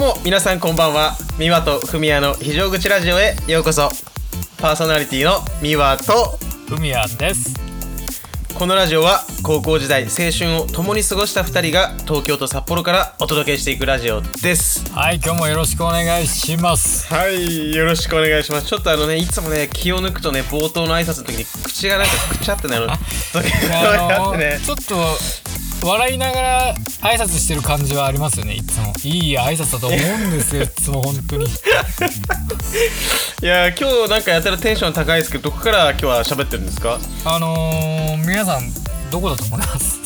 うも皆さんこんばんは。美和と文也の非常口ラジオへようこそ。パーソナリティの美和と海谷です。このラジオは高校時代青春を共に過ごした2人が東京と札幌からお届けしていくラジオです。はい今日もよろしくお願いします。はいよろしくお願いします。ちょっとあのねいつもね気を抜くとね冒頭の挨拶の時に口がなんかくちゃってなる。時いがあってね。ちょっと笑いながら挨拶してる感じはありますよねいつも。いい挨拶だと思うんですよ いつも本当に。いや今日なんかやたらテンション高いですけどどこから今日は喋ってるんですか？あのー、皆さんどこだと思います？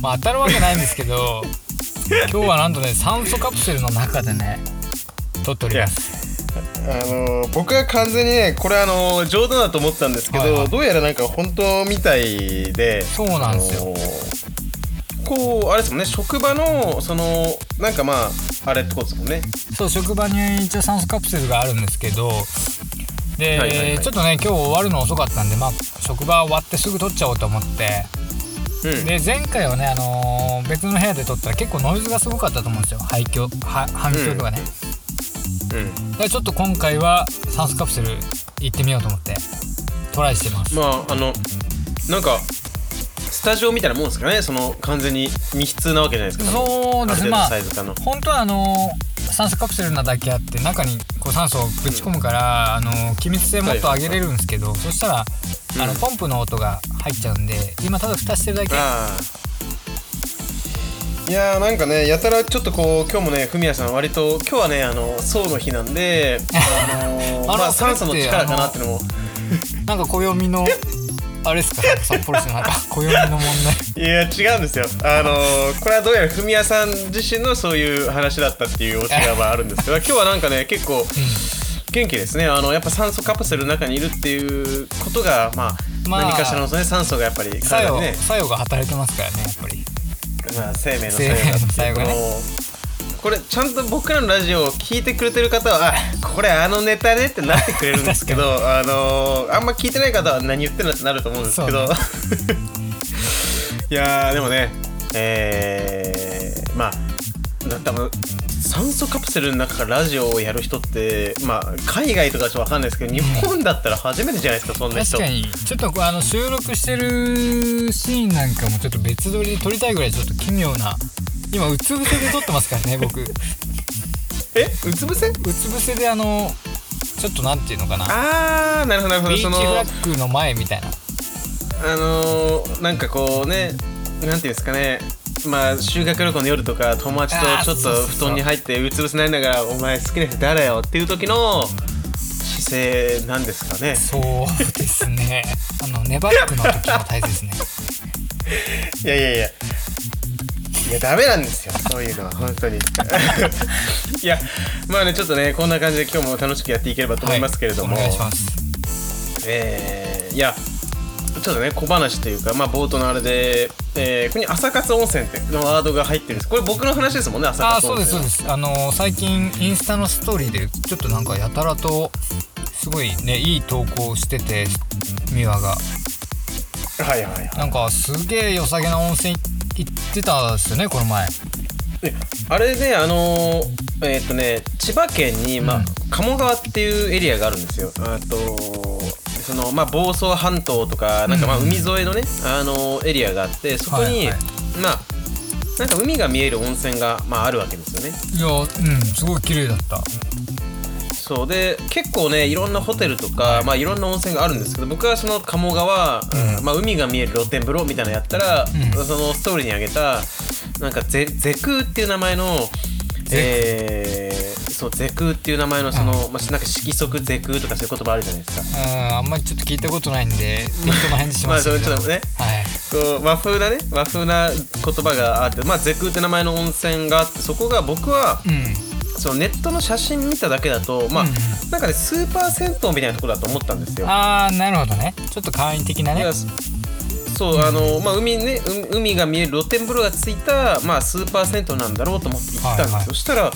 まあ当たるわけないんですけど 今日はなんとね酸素カプセルの中でね撮っております。あのー僕は完全にねこれあのー冗談だと思ったんですけど、はいはい。どうやらなんか本当みたいでそうなんですよ。あのーこうあれですもんね。職場のそのなんかまああれってことですもんね。そう職場に一応酸素カプセルがあるんですけどで、はいはいはい。ちょっとね今日終わるの遅かったんでまあ職場終わってすぐ撮っちゃおうと思って。うん。で前回はね、あのー別の部屋で撮ったら結構ノイズがすごかったと思うんですよ。排響は反響とかね、うん。でちょっと今回は酸素カプセル行ってみようと思って。トライしてます、まああのなんかスタジオみたいなもんですかねその完全に密室なわけじゃないですか。そうですね。まあある程度サイズ感の。本当はあのー酸素カプセルなだけあって中にこう酸素をぶち込むから、あのー気密性もっと上げれるんですけど、そしたら、あのうん。ポンプの音が入っちゃうんで今ただ蓋してるだけ。いやーなんかねやたらちょっとこう今日もねフミヤさん割と今日はねあの層の日なんであのー まあ酸素の力かなってのも。なんか暦の あれですか？札幌市のなんか暦の問題。いや違うんですよ。あのーこれはどうやらフミヤさん自身のそういう話だったっていうオチがまああるんですけど今日はなんかね結構元気ですね。あのやっぱ酸素カプセルの中にいるっていうことがまあ、まあ何かしらの、ね、酸素がやっぱり作用、作用が働いてますからねやっぱり。まあ、生命の作用がねこれちゃんと僕らのラジオを聞いてくれてる方はあこれあのネタねってなってくれるんですけど あのーあんま聞いてない方は何言ってるのってなると思うんですけど、そ いやーでもねえー、まあ多分酸素カプセルの中からラジオをやる人ってまあ海外とかちょっとわかんないですけど日本だったら初めてじゃないですかそんな人。確かに。ちょっとこうあの収録してるシーンなんかもちょっと別撮りで撮りたいぐらいちょっと奇妙な今うつ伏せで撮ってますからね僕。うえうつ伏せ？つ伏せであのちょっとなんていうのかな。あーなるほどなるほど。そのビーチフラッグの前みたいな。あのー、なんかこうねなんていうんですかね。まあ修学旅行の夜とか友達とちょっと布団に入ってうつ伏せになりながら「お前好きな人誰よ?」っていう時の姿勢なんですかね。そうですね。あのネバックの時も大切ですね。いやいやいやいやダメなんですよ。そういうのは。本当に。いやまあねちょっとねこんな感じで今日も楽しくやっていければと思いますけれども、はい、お願いします。えーいやちょっとね小話というかまあ冒頭のあれで、えーここに朝活温泉ってのワードが入ってるんです。これ僕の話ですもんね朝ああ活温泉そうですそうです。あの最近インスタのストーリーでちょっとなんかやたらとすごいねいい投稿しててミワが。はいはいはい。なんかすげえ良さげな温泉行ってたんですよねこの前。であれねあのーえーっ、とね千葉県に、まあうん。鴨川っていうエリアがあるんですよ。あとそのまあ房総半島とかなんかまあうん。海沿いのね、あのーエリアがあってそこに、はいはい。まあなんか海が見える温泉が、まあ、あるわけですよね。いやうんすごい綺麗だったそうで結構ねいろんなホテルとか、まあいろんな温泉があるんですけど僕はその鴨川、うん。まあ、海が見える露天風呂みたいなのやったら、うん。そのストーリーにあげたなんかゼゼクーっていう名前のえー、そうゼクーっていう名前のその、まあ、なんか色即ゼクーとかそういう言葉あるじゃないですか。うんあんまりちょっと聞いたことないんで適当な返事しますけど。れちょっとね。はい。こう和風なね和風な言葉があってまあゼクーって名前の温泉があってそこが僕はうんそのネットの写真見ただけだとまあ、うんなんかねスーパー銭湯みたいなところだと思ったんですよ。ああなるほどね。ちょっと簡易的ないねやそうあのまあ海ねう海が見える露天風呂がついたまあスーパー銭湯なんだろうと思って行ったんですよ、はいはい。そしたら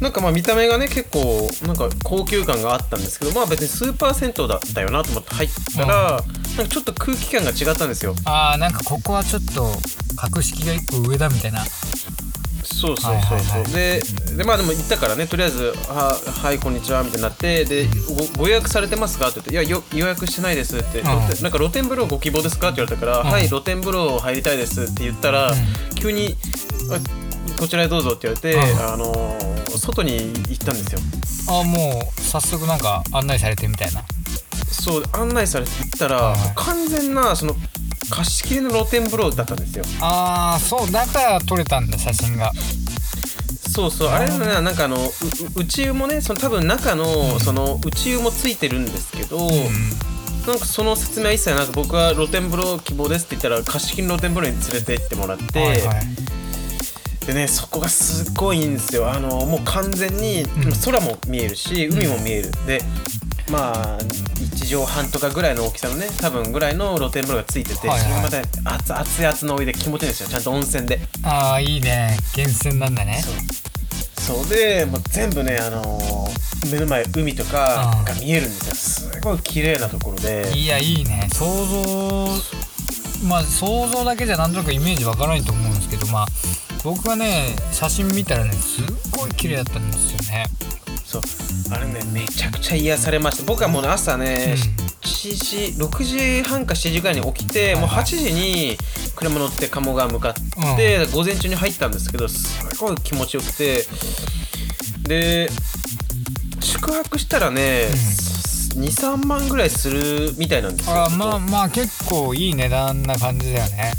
なんかまあ見た目がね結構なんか高級感があったんですけどまあ別にスーパー銭湯だったよなと思って入ったら、なんかちょっと空気感が違ったんですよ。ああなんかここはちょっと格式が一個上だみたいなそうそうそうそう、ででまあでも行ったからねとりあえず「ははいこんにちは」みたいになってでご「ご予約されてますか?」って言って「いやよ予約してないです」って、ん。露天なんか露天風呂ご希望ですか?」って言われたから「ん。はい露天風呂入りたいです」って言ったら、ん。急にあ「こちらへどうぞ」って言われて、うん。あのー外に行ったんですよ。あもう早速なんか案内されてみたいな。そう案内されて行ったら、はい完全なその貸し切りの露天風呂だったんですよ。ああそうだから撮れたんだ写真が。そうそうあれねなんかあのうう内湯もねその多分中のその内湯もついてるんですけど、うん。なんかその説明は一切なく僕は露天風呂希望ですって言ったら貸し切りの露天風呂に連れて行ってもらって、はいはい。でねそこがすっごいいいんですよ。あのもう完全にん。空も見えるし、海も見える。でまあ1畳半とかぐらいの大きさのね多分ぐらいの露天風呂がついてて、はいはい。それがまた熱熱々のお湯で気持ちいいんですよ。ちゃんと温泉で。ああいいね。源泉なんだね。そう。でもう全部ねあのー目の前海とかが見えるんですよ。すごい綺麗なところで。いやいいね。想像まあ想像だけじゃなんとなくイメージわからないと思うんですけどまあ僕はね写真見たらねすっごい綺麗だったんですよねそう。あれねめちゃくちゃ癒されました。僕はもうね朝ね、うん。7時6時半か7時ぐらいに起きて、もう8時に車乗って鴨川向かって、午前中に入ったんですけどすごい気持ちよくてで宿泊したらね、23万ぐらいするみたいなんですよ。あまあまあ結構いい値段な感じだよね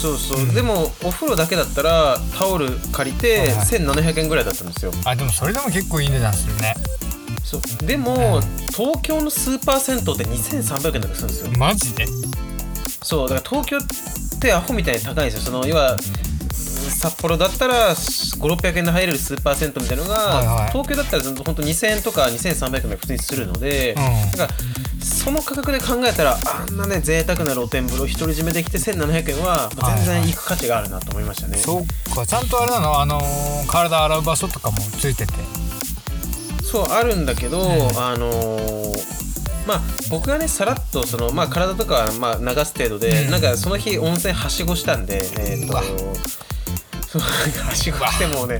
そうそう、でもお風呂だけだったらタオル借りてはいはい。1700円ぐらいだったんですよ。あでもそれでも結構いい値段するね。そう。でも、東京のスーパー銭湯って2300円とかするんですよ。マジで？そう。だから東京ってアホみたいに高いんですよ。その要は札幌だったら5600円で入れるスーパー銭湯みたいなのが、はいはい。東京だったら本当2000円とか2300円が普通にするので、うん。だからその価格で考えたらあんなね贅沢な露天風呂独り占めできて1700円は全然行く価値があるなと思いましたね、そっか。ちゃんとあれなの？あのー体洗う場所とかもついてて。そうあるんだけど、ん。あのーまあ僕がねさらっとその、まあ、体とかはまあ流す程度で、うん。なんかその日温泉はしごしたんでえっ、とはしごしてもね。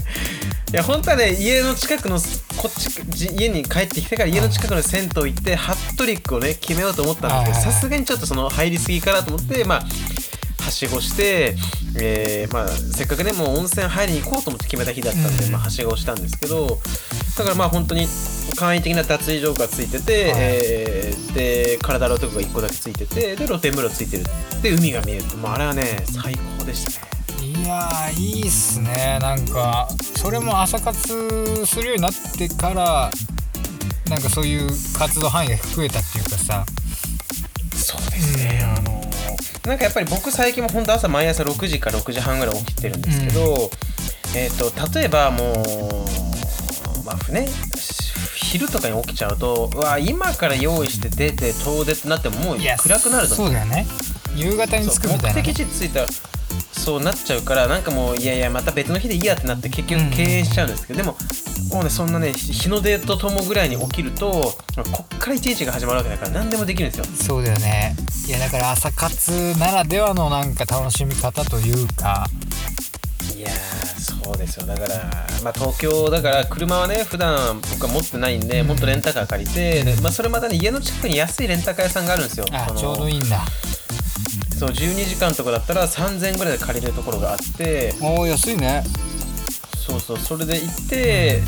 いや本当はね家の近くのこっちじ家に帰ってきてから家の近くの銭湯行ってハットリックをね決めようと思ったんですけどさすがにちょっとその入りすぎかなと思ってまあはしごして、えーまあ、せっかくねもう温泉入りに行こうと思って決めた日だったんで、うん。まあ、はしごしたんですけどだからまあ本当に簡易的な脱衣所がついてて、はいえーで体洗うとこが1個だけついててで露天風呂ついてるで海が見えるともうあれはね最高でしたねいやーいいっすね。なんかそれも朝活するようになってからなんかそういう活動範囲が増えたっていうかさ。そうですね、あのなんかやっぱり僕最近も本当朝毎朝6時か6時半ぐらい起きてるんですけど、えっ、と例えばもうまあね昼とかに起きちゃうとうわ今から用意して出て遠出ってなってももう暗くなるとそうだよね。夕方に着くみたいなね、的地着いたらそうなっちゃうからなんかもういやいやまた別の日でいいやってなって結局敬遠しちゃうんですけど、でももうねそんなね日の出とともぐらいに起きるとこっから一日が始まるわけだから何でもできるんですよ。そうだよね。いやだから朝活ならではのなんか楽しみ方というか。いやーそうですよ。だから、まあ、東京だから車はね普段僕は持ってないんで、もっとレンタカー借りて、でまあ、それまたね家の近くに安いレンタカー屋さんがあるんですよ。あちょうどいいんだそう12時間とかだったら3000円ぐらいで借りれるところがあって。おお安いね。そうそうそれで行って、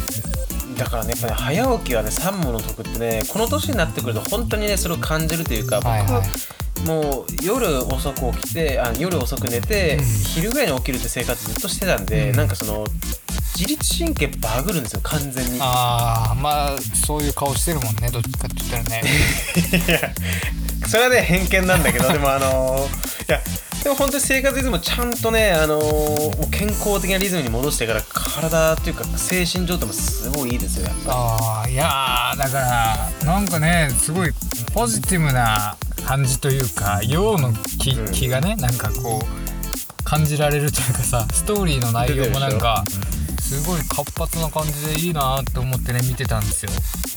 だからねやっぱね早起きはね三問の得ってねこの年になってくると本当にねそれを感じるというか僕、はいはい。もう夜遅く起きてあ夜遅く寝て、うん。昼ぐらいに起きるって生活ずっとしてたんで、うん。なんかその自律神経バグるんですよ完全に。ああまあそういう顔してるもんねどっちかって言ったらね。い やそれはね偏見なんだけどでもあのーいやでも本当に生活リズムちゃんとね、あのー健康的なリズムに戻してから体っていうか精神状態もすごいいいですよやっぱああいやーだからなんかねすごいポジティブな感じというか陽の気,、うん。気がねなんかこう感じられるというかさストーリーの内容もなんかすごい活発な感じでいいなって思ってね見てたんですよ。り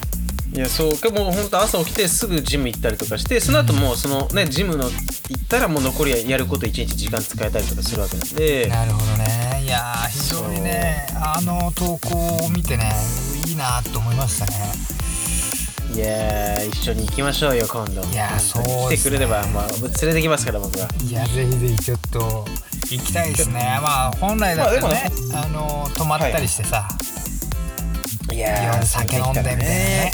いやそうかもう本当朝起きてすぐジム行ったりとかしてその後もうそのねジムの行ったらもう残りやること一日時間使えたりとかするわけなんで。なるほどね。いやー非常にねあの投稿を見てねいいなと思いましたね。いやー一緒に行きましょうよ今度。いやそうね。来てくれれば、まあ、連れてきますから僕は。いやぜひぜひちょっと行きたいですね。まあ本来だったらね,、あの泊まったりしてさ、い。や夜酒飲んでみたいなね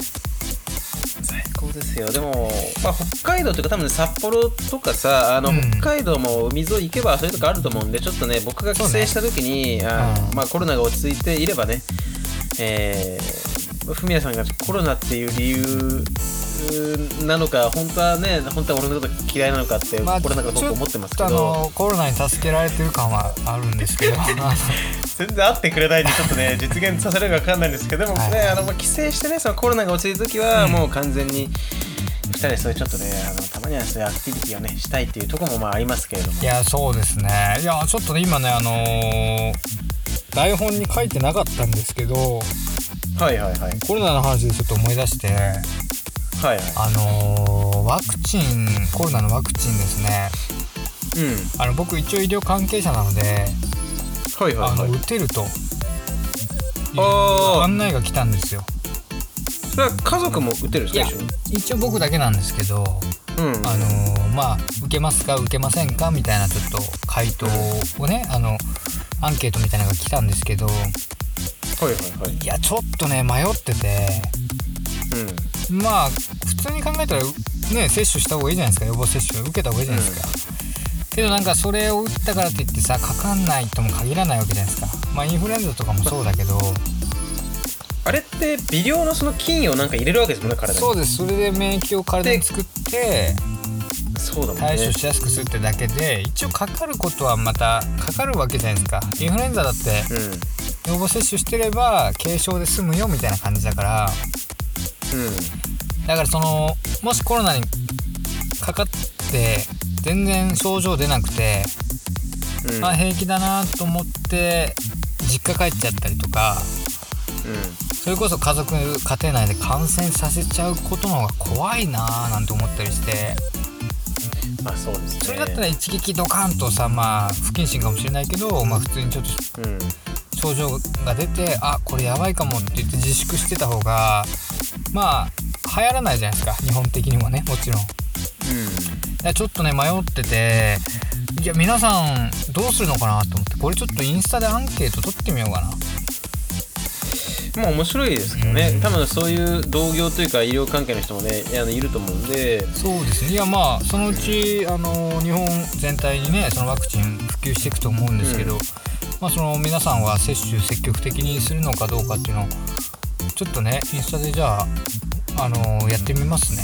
ですよ。でも、まあ、北海道というか多分札幌とかさあの、うん。北海道も海沿い行けばそういうとこあると思うんでちょっとね僕が帰省した時に、あーうん。まあ、コロナが落ち着いていればねえー、フミヤさんがコロナっていう理由なのか本当はね本当は俺のこと嫌いなのかってまあ心の中で僕思ってますけちょっとあど、のコロナに助けられてる感はあるんですけど。全然会ってくれないんでちょっとね実現させるか分かんないんですけどでもね、はい。あのまあ帰省してねそのコロナが落ち着いた時は、うん。もう完全に2人でそういうちょっとねあのたまにはそういうアクティビティをねしたいっていうところもまあありますけれども。いやそうですね。いやちょっとね今ねあのー台本に書いてなかったんですけど。はいはいはい。コロナの話でちょっと思い出してはい。はいあのーワクチンコロナのワクチンですね。うん。あの僕一応医療関係者なのではいはいはい。あの打てると案内が来たんですよ。それは家族も打てるんですか一応僕だけなんですけどうん。あのーまあ受けますか受けませんかみたいなちょっと回答をねあのアンケートみたいなのが来たんですけどはいはいはい。いやちょっとね迷っててうん。まあ普通に考えたらね接種した方がいいじゃないですか。予防接種受けた方がいいじゃないですか、けどなんかそれを打ったからといってさかかんないとも限らないわけじゃないですか。まあインフルエンザとかもそうだけど。あれって微量のその菌をなんか入れるわけですもんね体に。そうです。それで免疫を体に作ってそうだもんね。対処しやすくするってだけで一応かかることはまたかかるわけじゃないですか。インフルエンザだってうん。予防接種してれば軽症で済むよみたいな感じだから。うんだからそのもしコロナにかかって全然症状出なくて、うん。まあ平気だなと思って実家帰っちゃったりとかうそれこそ家族家庭内で感染させちゃうことの方が怖いなーなんて思ったりして。んまあそうですね。それだったら一撃ドカンとさまあ不謹慎かもしれないけど、まあ、普通にちょっとうん。症状が出てあこれやばいかもって言って自粛してた方がまあ流行らないじゃないですか。日本的にもね。もちろん。いやちょっとね迷ってていや皆さんどうするのかなと思って。これちょっとインスタでアンケート取ってみようかな。まあ面白いですけどね、うん。多分そういう同業というか医療関係の人もねいやいると思うんで。そうですねいやまあそのうちあの日本全体にねそのワクチン普及していくと思うんですけど、うん。まあその皆さんは接種積極的にするのかどうかっていうのをちょっとねインスタでじゃああのやってみますね。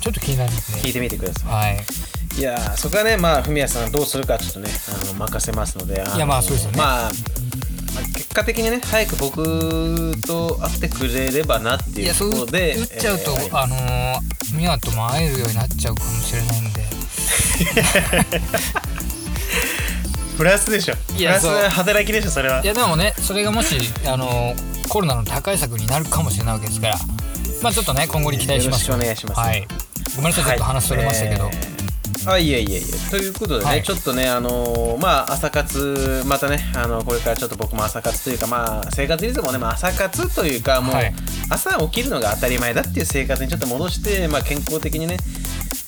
ちょっと気になるんで聞いてみてくださはい。いいやーそこはねまあ文也さんがどうするかちょっとねあの任せますのでいやまあそうですよね。まあまあ結果的にね早く僕と会ってくれればなっていういやそうところで打っちゃうと、えーあのーミワとも会えるようになっちゃうかもしれないんで プラスでしょ。プラスいやそう。働きでしょそれは。いやでもねそれがもしあのコロナの打開策になるかもしれないわけですからまあちょっとね今後に期待しますよろしくお願いします。はい。ごめんなさいちょっと話それましたけど、はい。えー。あいえいえいえ。ということでね、はい。ちょっとねあのーまあ朝活またねあのこれからちょっと僕も朝活というかまあ生活リズムもね、まあ、朝活というかもう、はい。朝起きるのが当たり前だっていう生活にちょっと戻して、まあ、健康的にね、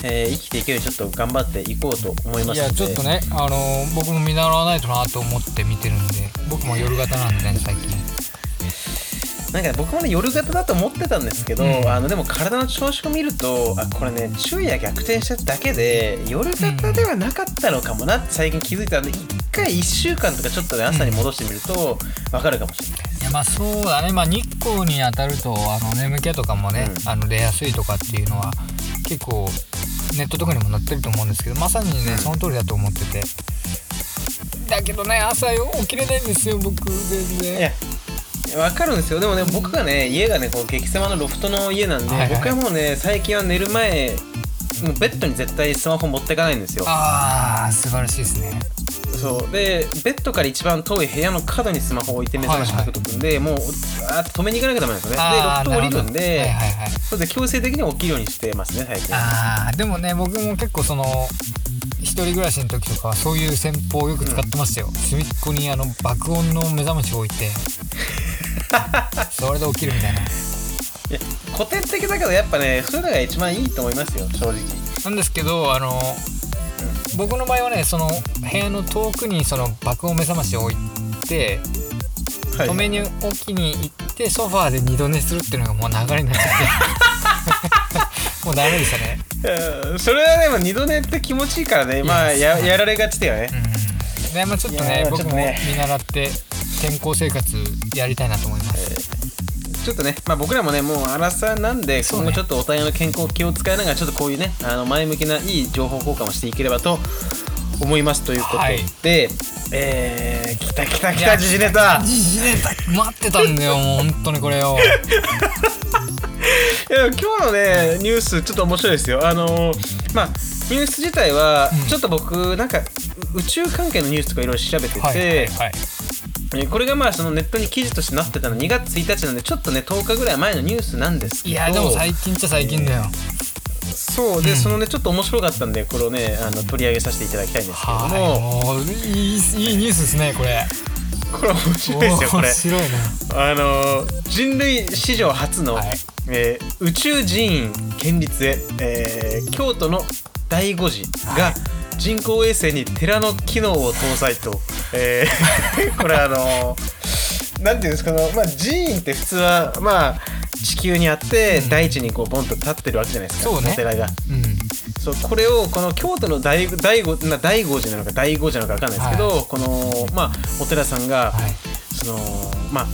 えー生きていけるちょっと頑張っていこうと思いますいやちょっとねあの僕も見習わないとなと思って見てるんで僕も夜型なんでね最近。なんか僕もね夜型だと思ってたんですけど、うん。あのでも体の調子を見るとあこれね昼夜逆転しただけで夜型ではなかったのかもなって最近気づいたんで一回1週間とかちょっとね朝に戻してみると分かるかもしれないです。いやまあそうだね。まあ日光に当たるとあの眠気とかもね、うん。あの出やすいとかっていうのは結構ネットとかにも載ってると思うんですけどまさにねその通りだと思ってて。だけどね朝よ起きれないんですよ僕全然いや分かるんですよ。でもね僕がね家がねこう激狭のロフトの家なんで、はいはい僕はもうね最近は寝る前もうベッドに絶対スマホ持ってかないんですよ。ああ素晴らしいですね。そう。でベッドから一番遠い部屋の角にスマホを置いて目覚ましかけとくんで、もうあーって止めに行かなきゃダメなんですよね。でロフト降りるんで、なるほど。はいはいはい。それで強制的に起きるようにしてますね最近。あーでもね僕も結構その一人暮らしの時とかはそういう戦法をよく使ってましたよ、隅っこにあの爆音の目覚ましを置いて。それで起きるみたいな。いや古典的だけどやっぱねそういうのが一番いいと思いますよ正直。なんですけどあの、僕の場合はねその部屋の遠くにその爆音目覚ましを置いてはい止めに置きに行ってソファーで二度寝するっていうのがもう流れになっちゃって。もうダメでしたね。うんそれはでも二度寝って気持ちいいからね。まあいやややられがちだよね。うん。でまあちょっとね僕も見習って健康生活やりたいなと思います、ちょっとね、まあ、僕らもねもうアラサーなんで今後ちょっとお互いの健康を気を使いながらちょっとこういうねあの前向きないい情報交換をしていければと思いますということで、はい。えー、来た来た来た時事ネタ。時事ネタ待ってたんだよもう本当にこれを 今日のねニュースちょっと面白いですよ。あのーまあニュース自体はうん。ちょっと僕なんか宇宙関係のニュースとかいろいろ調べてて、はいはいはい。えーこれがまあそのネットに記事としてなってたの2月1日なんでちょっとね10日ぐらい前のニュースなんですけど。いやでも最近っちゃ最近だよ。そうで、うん。そのねちょっと面白かったんでこれをねあの取り上げさせていただきたいんですけれどはい。も、いいいいニュースですねこれこれ面白いですよこれ。面白いな。あの人類史上初の、はい。えー宇宙寺院建立へ、えー京都の第五寺がはい。人工衛星に寺の機能を搭載と、えー これあのなんていうんですかまあ、寺院って普通はまあ地球にあって、うん。大地にこうボンと立ってるわけじゃないですかそうね。お寺が。うん。そうこれをこの京都の大大悟な大悟寺なのか大悟寺なのか分かんないですけど、このまあお寺さんが、はい。そのまあ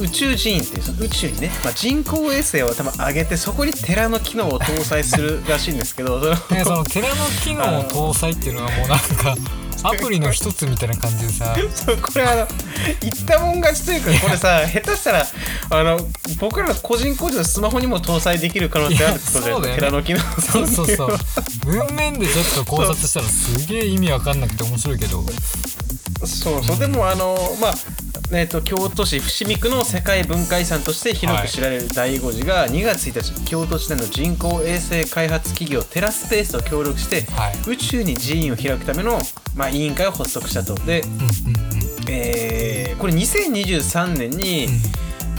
宇宙寺院っていうその宇宙にね、まあ、人工衛星を多分上げてそこに寺の機能を搭載するらしいんですけどその寺の機能を搭載っていうのはもうなんかアプリの一つみたいな感じでさ。そうこれあの言ったもん勝ちというかこれさ 下手したらあの僕らの個人個人のスマホにも搭載できる可能性あるってことで、いやそうだよね。寺の機能そうそうそう。文面でちょっと考察したらすげえ意味わかんなくて面白いけど。そう。そう。でもあのまあえー、と京都市伏見区の世界文化遺産として広く知られる第五寺が2月1日京都市内の人工衛星開発企業テラスペースと協力して、はい。宇宙に寺院を開くための、まあ、委員会を発足したと。で、うんえーこれ2023年に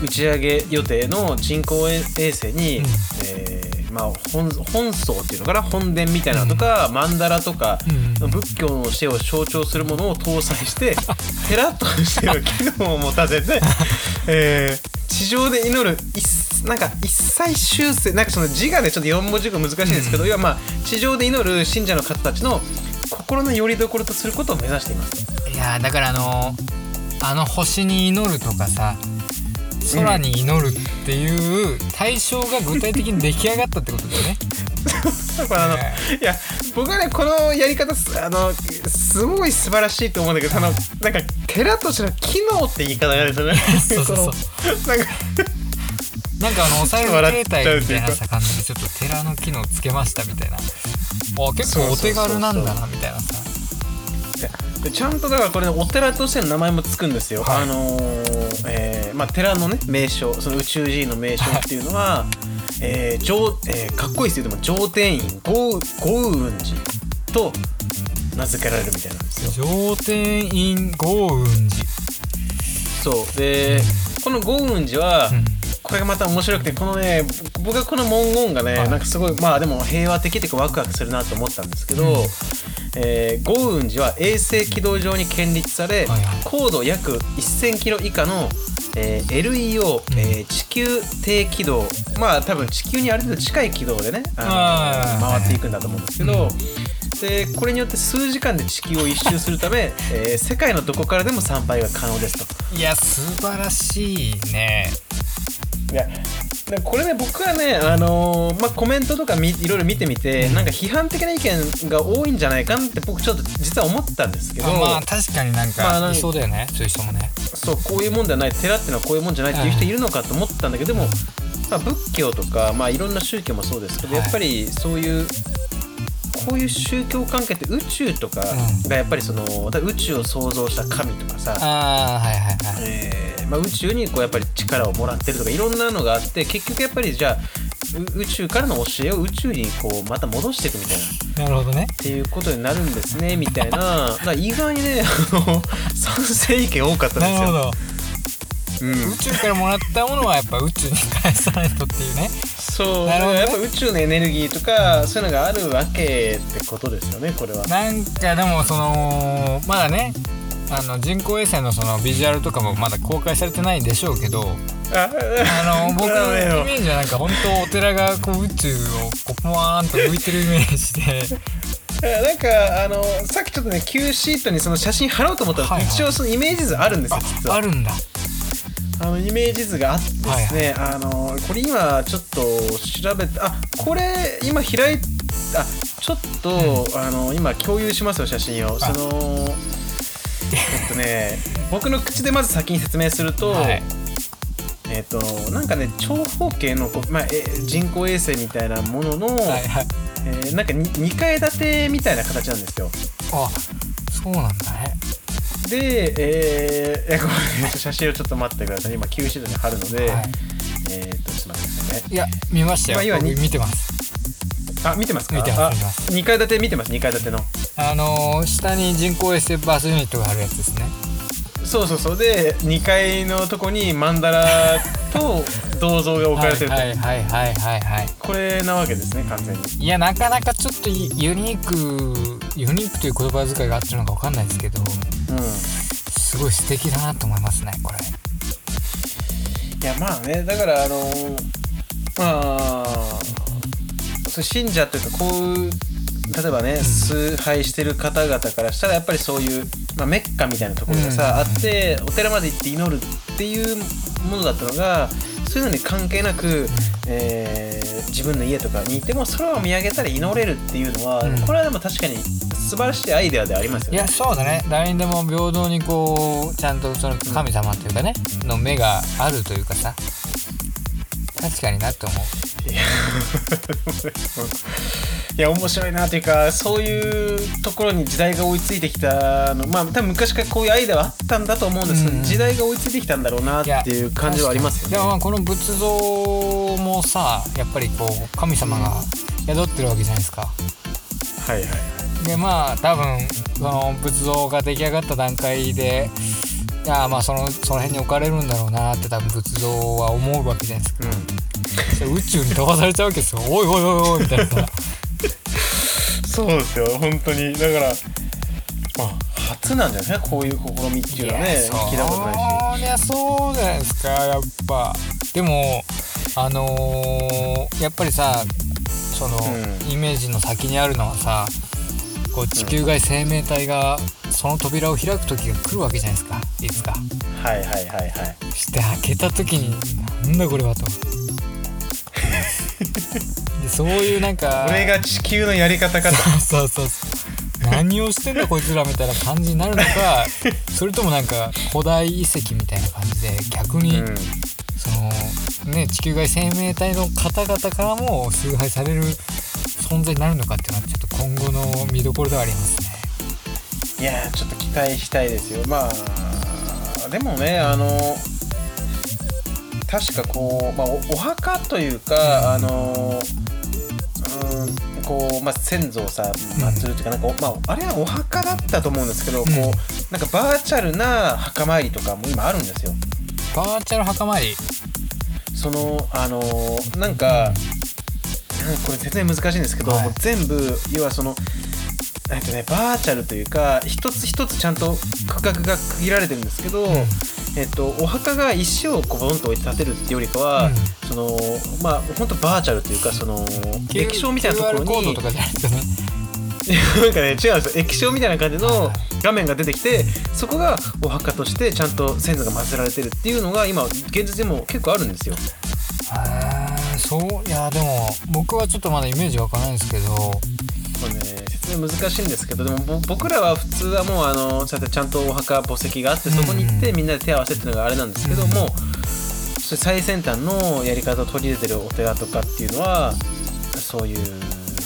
打ち上げ予定の人工衛星に、うん。えーまあ、本本草っていうのかな？本殿みたいなのとか、曼荼羅とか、うん。仏教の教えを象徴するものを搭載して 寺としての機能を持たせて、えー地上で祈る一なんか一切修正なんかその字がねちょっと4文字が難しいですけど、要はまあ地上で祈る信者の方たちの心の拠り所とすることを目指しています。いやーだからあのーあの星に祈るとかさ空に祈るっていう対象が具体的に出来上がったってことだよね。だからあの、ねいや僕はねこのやり方すあのすごい素晴らしいと思うんだけどそのなんか寺としての機能って言い方があるんですよね。そうそうそう。の なんかなんかあのお財布携帯みたいなさ感じでちょっと寺の機能つけましたみたいな。あ結構お手軽なんだなみたいなさちゃんとだからこれ、ね、お寺としての名前もつくんですよ、はい。あのーえーまあ、寺のね名称その宇宙寺院の名称っていうのは、えー上えーかっこいいですよ。でも上天院豪豪雲寺と名付けられるみたいなんですよ。上天院豪雲寺。そう。で、この豪雲寺は、うん。これがまた面白くてこのね僕はこの文言がね、はい。なんかすごいまあでも平和的っていうかワクワクするなと思ったんですけど、うんえー豪雲寺は衛星軌道上に建立され、高度約1000キロ以下の、えー LEO、うん。えー地球低軌道まあ多分地球にある程度近い軌道でね回っていくんだと思うんですけど、でこれによって数時間で地球を一周するため、えー世界のどこからでも参拝が可能ですと。いや素晴らしいね。いやでこれね僕はね、あのーまあ、コメントとかみいろいろ見てみて、うん。なんか批判的な意見が多いんじゃないかなって僕ちょっと実は思ったんですけど、あまあ確かになんまあそうだよねそういう人もね。そうこういうもんではない寺っていうのはこういうもんじゃないっていう人いるのかと思ったんだけどでも、まあ、仏教とか、まあ、いろんな宗教もそうですけど、はい。やっぱりそういうこういう宗教関係って宇宙とかうん。がやっぱりその宇宙を創造した神とかさ、ああはいはいはい。えーまあ、宇宙にこうやっぱり力をもらってるとかいろんなのがあって結局やっぱりじゃあう宇宙からの教えを宇宙にこうまた戻していくみたいな。なるほどね。っていうことになるんですねみたいな。意外にねあの賛成意見多かったんですよ。なるほど。うん宇宙からもらったものはやっぱ宇宙に返さないとっていうねそう、なるほどね。やっぱ宇宙のエネルギーとかそういうのがあるわけってことですよねこれは。なんかでもそのまだねあの人工衛星のそのビジュアルとかもまだ公開されてないんでしょうけどああの 僕のイメージはなんか本当お寺がこう宇宙をこうポワーンと浮いてるイメージで。なんかあのさっきちょっとね Q シートにその写真貼ろうと思ったら、はいはい。一応そのイメージ図あるんですよ実は。あるんだあのイメージ図があってですね、あのこれ今ちょっと調べてあこれ今開いあちょっと、あの今共有しますよ写真を。そのえっとね 僕の口でまず先に説明すると、はい。えっとなんかね長方形のまあ、え人工衛星みたいなものの、はいはい。えーなんか 2, 階建てみたいな形なんですよ。あそうなんだねで、えー、えこれ写真をちょっと待ってください。今 Q シートに貼るので、はい。えー、っとちょっと待ってくださいね。いや見ましたよ、まあ今見てます。あ見てますか？見てますあ見てます。2階建て見てます？2階建ての。あのー下に人工衛星バスユニットがあるやつですね。そうそうそう。で2階のとこにマンダラと銅像が置かれてると、はいはいはいはいはいこれなわけですね完全に。いやなかなかちょっとユニークユニークという言葉遣いがあってるのか分かんないですけどうん。すごい素敵だなと思いますねこれ。いやまあねだからあのーまあそう信者というかこう例えばね崇拝してる方々からしたらやっぱりそういう、まあ、メッカみたいなところがさ、うん。あってお寺まで行って祈るっていうものだったのがそういうのに関係なく、えー自分の家とかにいても空を見上げたら祈れるっていうのは、うん。これはでも確かに素晴らしいアイデアでありますよね。いやそうだね。誰にでも平等にこうちゃんとその神様というかねの目があるというかさ確かになって思う。いやいや面白いなというかそういうところに時代が追いついてきたのまあ多分昔からこういうアイデアはあったんだと思うんですけど、うん時代が追いついてきたんだろうなっていう感じはありますよね。でもまあこの仏像もさやっぱりこう神様が宿ってるわけじゃないですか。はいはいはい。でまあ多分その仏像が出来上がった段階でいやまあそのその辺に置かれるんだろうなって多分仏像は思うわけじゃないですか。うん。宇宙に飛ばされちゃうわけですよ。おいおいおいおいみたいな。さそうですよ本当に。だからまあ初なんじゃないですかこういう試みっていうのはね。聞いたことないし。そりゃそうじゃないですかやっぱでもあのーやっぱりさその、うんイメージの先にあるのはさこう地球外生命体がその扉を開く時が来るわけじゃないですか。いつか。はいはいはいはい。そして開けた時になんだこれはと。でそういうなんかこれが地球のやり方かと。そうそうそう。何をしてんだこいつらみたいな感じになるのか それともなんか古代遺跡みたいな感じで逆に、うん。そのね地球外生命体の方々からも崇拝される存在になるのかっていうのはちょっと今後の見どころではありますね。いやーちょっと期待したいですよ。まあでもねあの確かこう、まあ、おお墓というか、あのうんこう、まあ、先祖をさ祀るというかなんか、まあ、あれはお墓だったと思うんですけど、こうなんかバーチャルな墓参りとかも今あるんですよ。バーチャル墓参り？そのあのなんか、これ説明難しいんですけど、はい。もう全部要はそのえっとねバーチャルというか一つ一つちゃんと区画が区切られてるんですけど、えっと、お墓が石をこうボンと置いて建てるっていうよりかは、うん。そのまあ本当バーチャルというかその液晶みたいなところに なんかね違うんですよ。液晶みたいな感じの画面が出てきてそこがお墓としてちゃんと先祖が祀られてるっていうのが今現実でも結構あるんですよ。へーそういやでも僕はちょっとまだイメージわからないんですけど。これね難しいんですけどでもぼ僕らは普通はもうあのちゃんとちゃんとお墓墓石があってそこに行ってうんみんなで手を合わせっていうのがあれなんですけども、最先端のやり方を取り入れてるお寺とかっていうのはそういう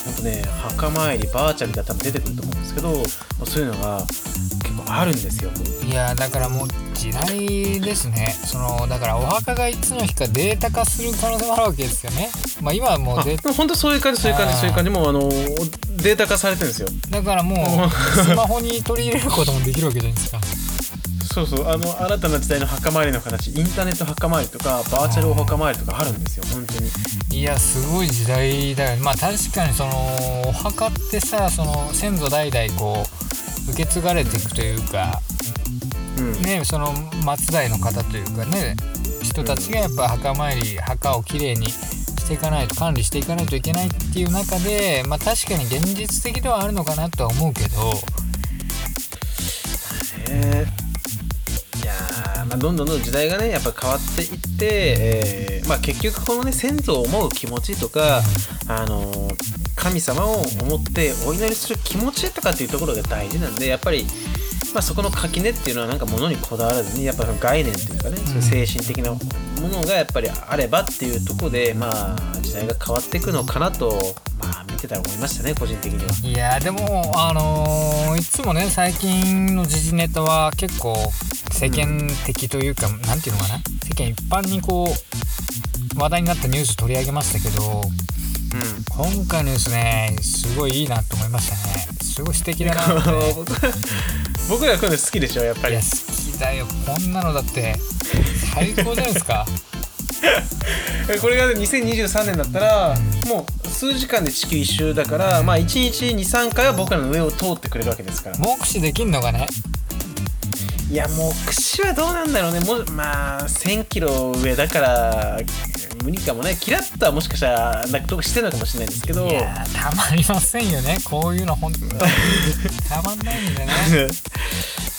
本当ね墓参りバーチャルが多分出てくると思うんですけどそういうのが結構あるんですよ。いやだからもう時代ですね。そのだからお墓がいつの日かデータ化する可能性もあるわけですよね。まあ今はもうデでも本当そういう感じそういう感じそういう感じもうあのデータ化されてるんですよ。だからもうスマホに取り入れることもできるわけじゃないですか。そうそうあの新たな時代の墓参りの形インターネット墓参りとかバーチャルお墓参りとかあるんですよ本当に。いやすごい時代だよね。まあ確かにそのお墓ってさその先祖代々こう受け継がれていくというかうんねその末代の方というかね人たちがやっぱ墓参り墓をきれいにしていかないと管理していかないといけないっていう中でまあ確かに現実的ではあるのかなとは思うけど。ねいやーまあ、どんどんどんどん時代がねやっぱ変わっていって、えーまあ、結局このね先祖を思う気持ちとか、あのー神様を思ってお祈りする気持ちとかっていうところが大事なんでやっぱり、まあ、そこの垣根っていうのはなんか物にこだわらずにやっぱその概念というかね、そういう精神的なものがやっぱりあればっていうところで、まあ、時代が変わっていくのかなと、まあ、見てたら思いましたね個人的には。いやでもあのーいつもね最近の時事ネタは結構世間的というか、なんていうのかな？世間一般にこう話題になったニュース取り上げましたけどうん。今回のニュースねすごいいいなと思いましたね。すごい素敵だなって。僕僕らこういうの好きでしょやっぱり。いや好きだよ。こんなのだって最高じゃないですか。これがね2023年だったらもう数時間で地球一周だからまあ1日23回は僕らの上を通ってくれるわけですから。目視できんのがね？いやもう串はどうなんだろうね。もうまあ1000キロ上だから無理かもね。キラッとはもしかしたら納得してるのかもしれないですけど。いやーたまりませんよね。こういうの本当にたまんないんだよね。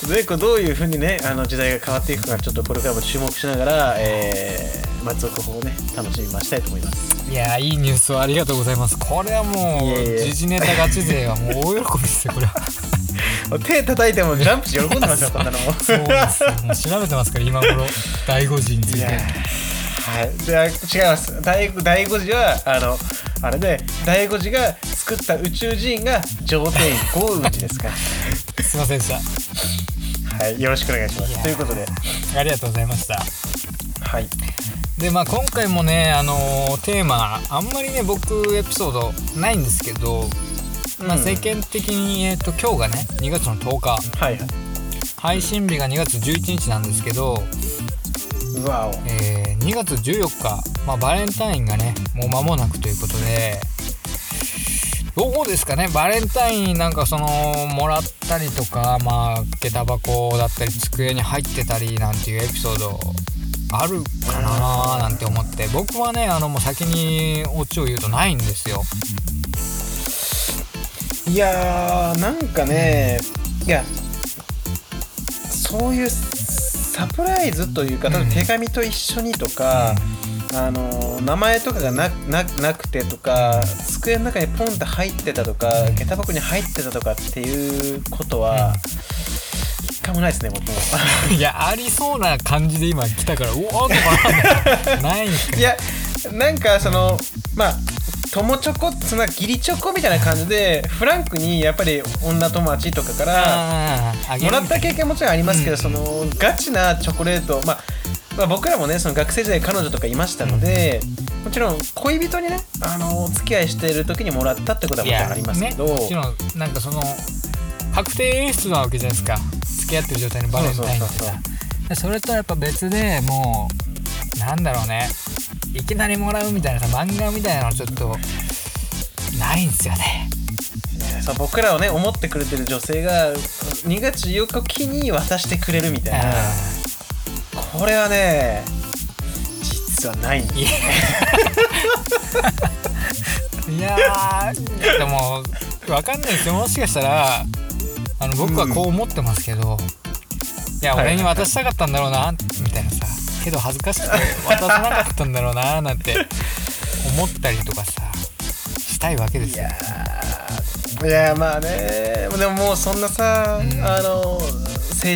でこうどういうふうにねあの時代が変わっていくかちょっとこれからも注目しながら、えー、まあ続報をね楽しみましたいと思います。いやーいいニュースをありがとうございます。これはもうえ時事ネタガチ勢はもう大喜びですよこれは。手叩いてもジャンプして喜んでますよこんなの。も そうです調べてますから今頃。第五次についてはい、であ違います。第第五次はあのあれで第五次が作った宇宙人が上天豪雲寺ですか すいませんでした。らはいよろしくお願いします。ということで。ありがとうございました。はい。でまあ今回もねあのーテーマあんまりね僕エピソードないんですけど、まあ、うん。世間的に、えー、と今日がね2月の10日。はいはい。配信日が2月11日なんですけど、えー2月14日、まあ、バレンタインがねもう間もなくということで。どうですかね。バレンタインなんかそのもらったりとかまあ下駄箱だったり机に入ってたりなんていうエピソードあるかななんて思って。僕はねあのもう先にオチを言うとないんですよ。いやーなんかねいやそういうサプライズというか、例えば手紙と一緒にとか、あの名前とかがなななくてとか机の中にポンって入ってたとか下駄箱に入ってたとかっていうことは一回もないですね僕も。いやありそうな感じで今来たからうおっとか。ないんすか？いやなんかそのまあ友チョコそんな義理チョコみたいな感じでフランクにやっぱり女友達とかからもらった経験もちろんありますけど、うん。そのガチなチョコレート、まあ、まあ僕らもねその学生時代彼女とかいましたので、もちろん恋人にねあのお付き合いしている時にもらったってことはもちろんありますけど、ね、もちろんなんかその確定演出なわけじゃないですか。付き合ってる状態のバレンタインってそれとはやっぱ別でもうなんだろうねいきなりもらうみたいなさ漫画みたいなのちょっとないんですよね。そう僕らをね思ってくれてる女性が2月4日を機に渡してくれるみたいな。これはね実はないんですいや。いやーでもわかんないですよ。もしかしたらあの僕はこう思ってますけど、いやはい。俺に渡したかったんだろうなみたいなさけど恥ずかしくて渡さなかったんだろうななんて思ったりとかさしたいわけですよ。いやまあねでももうそんなさ、うん。あの青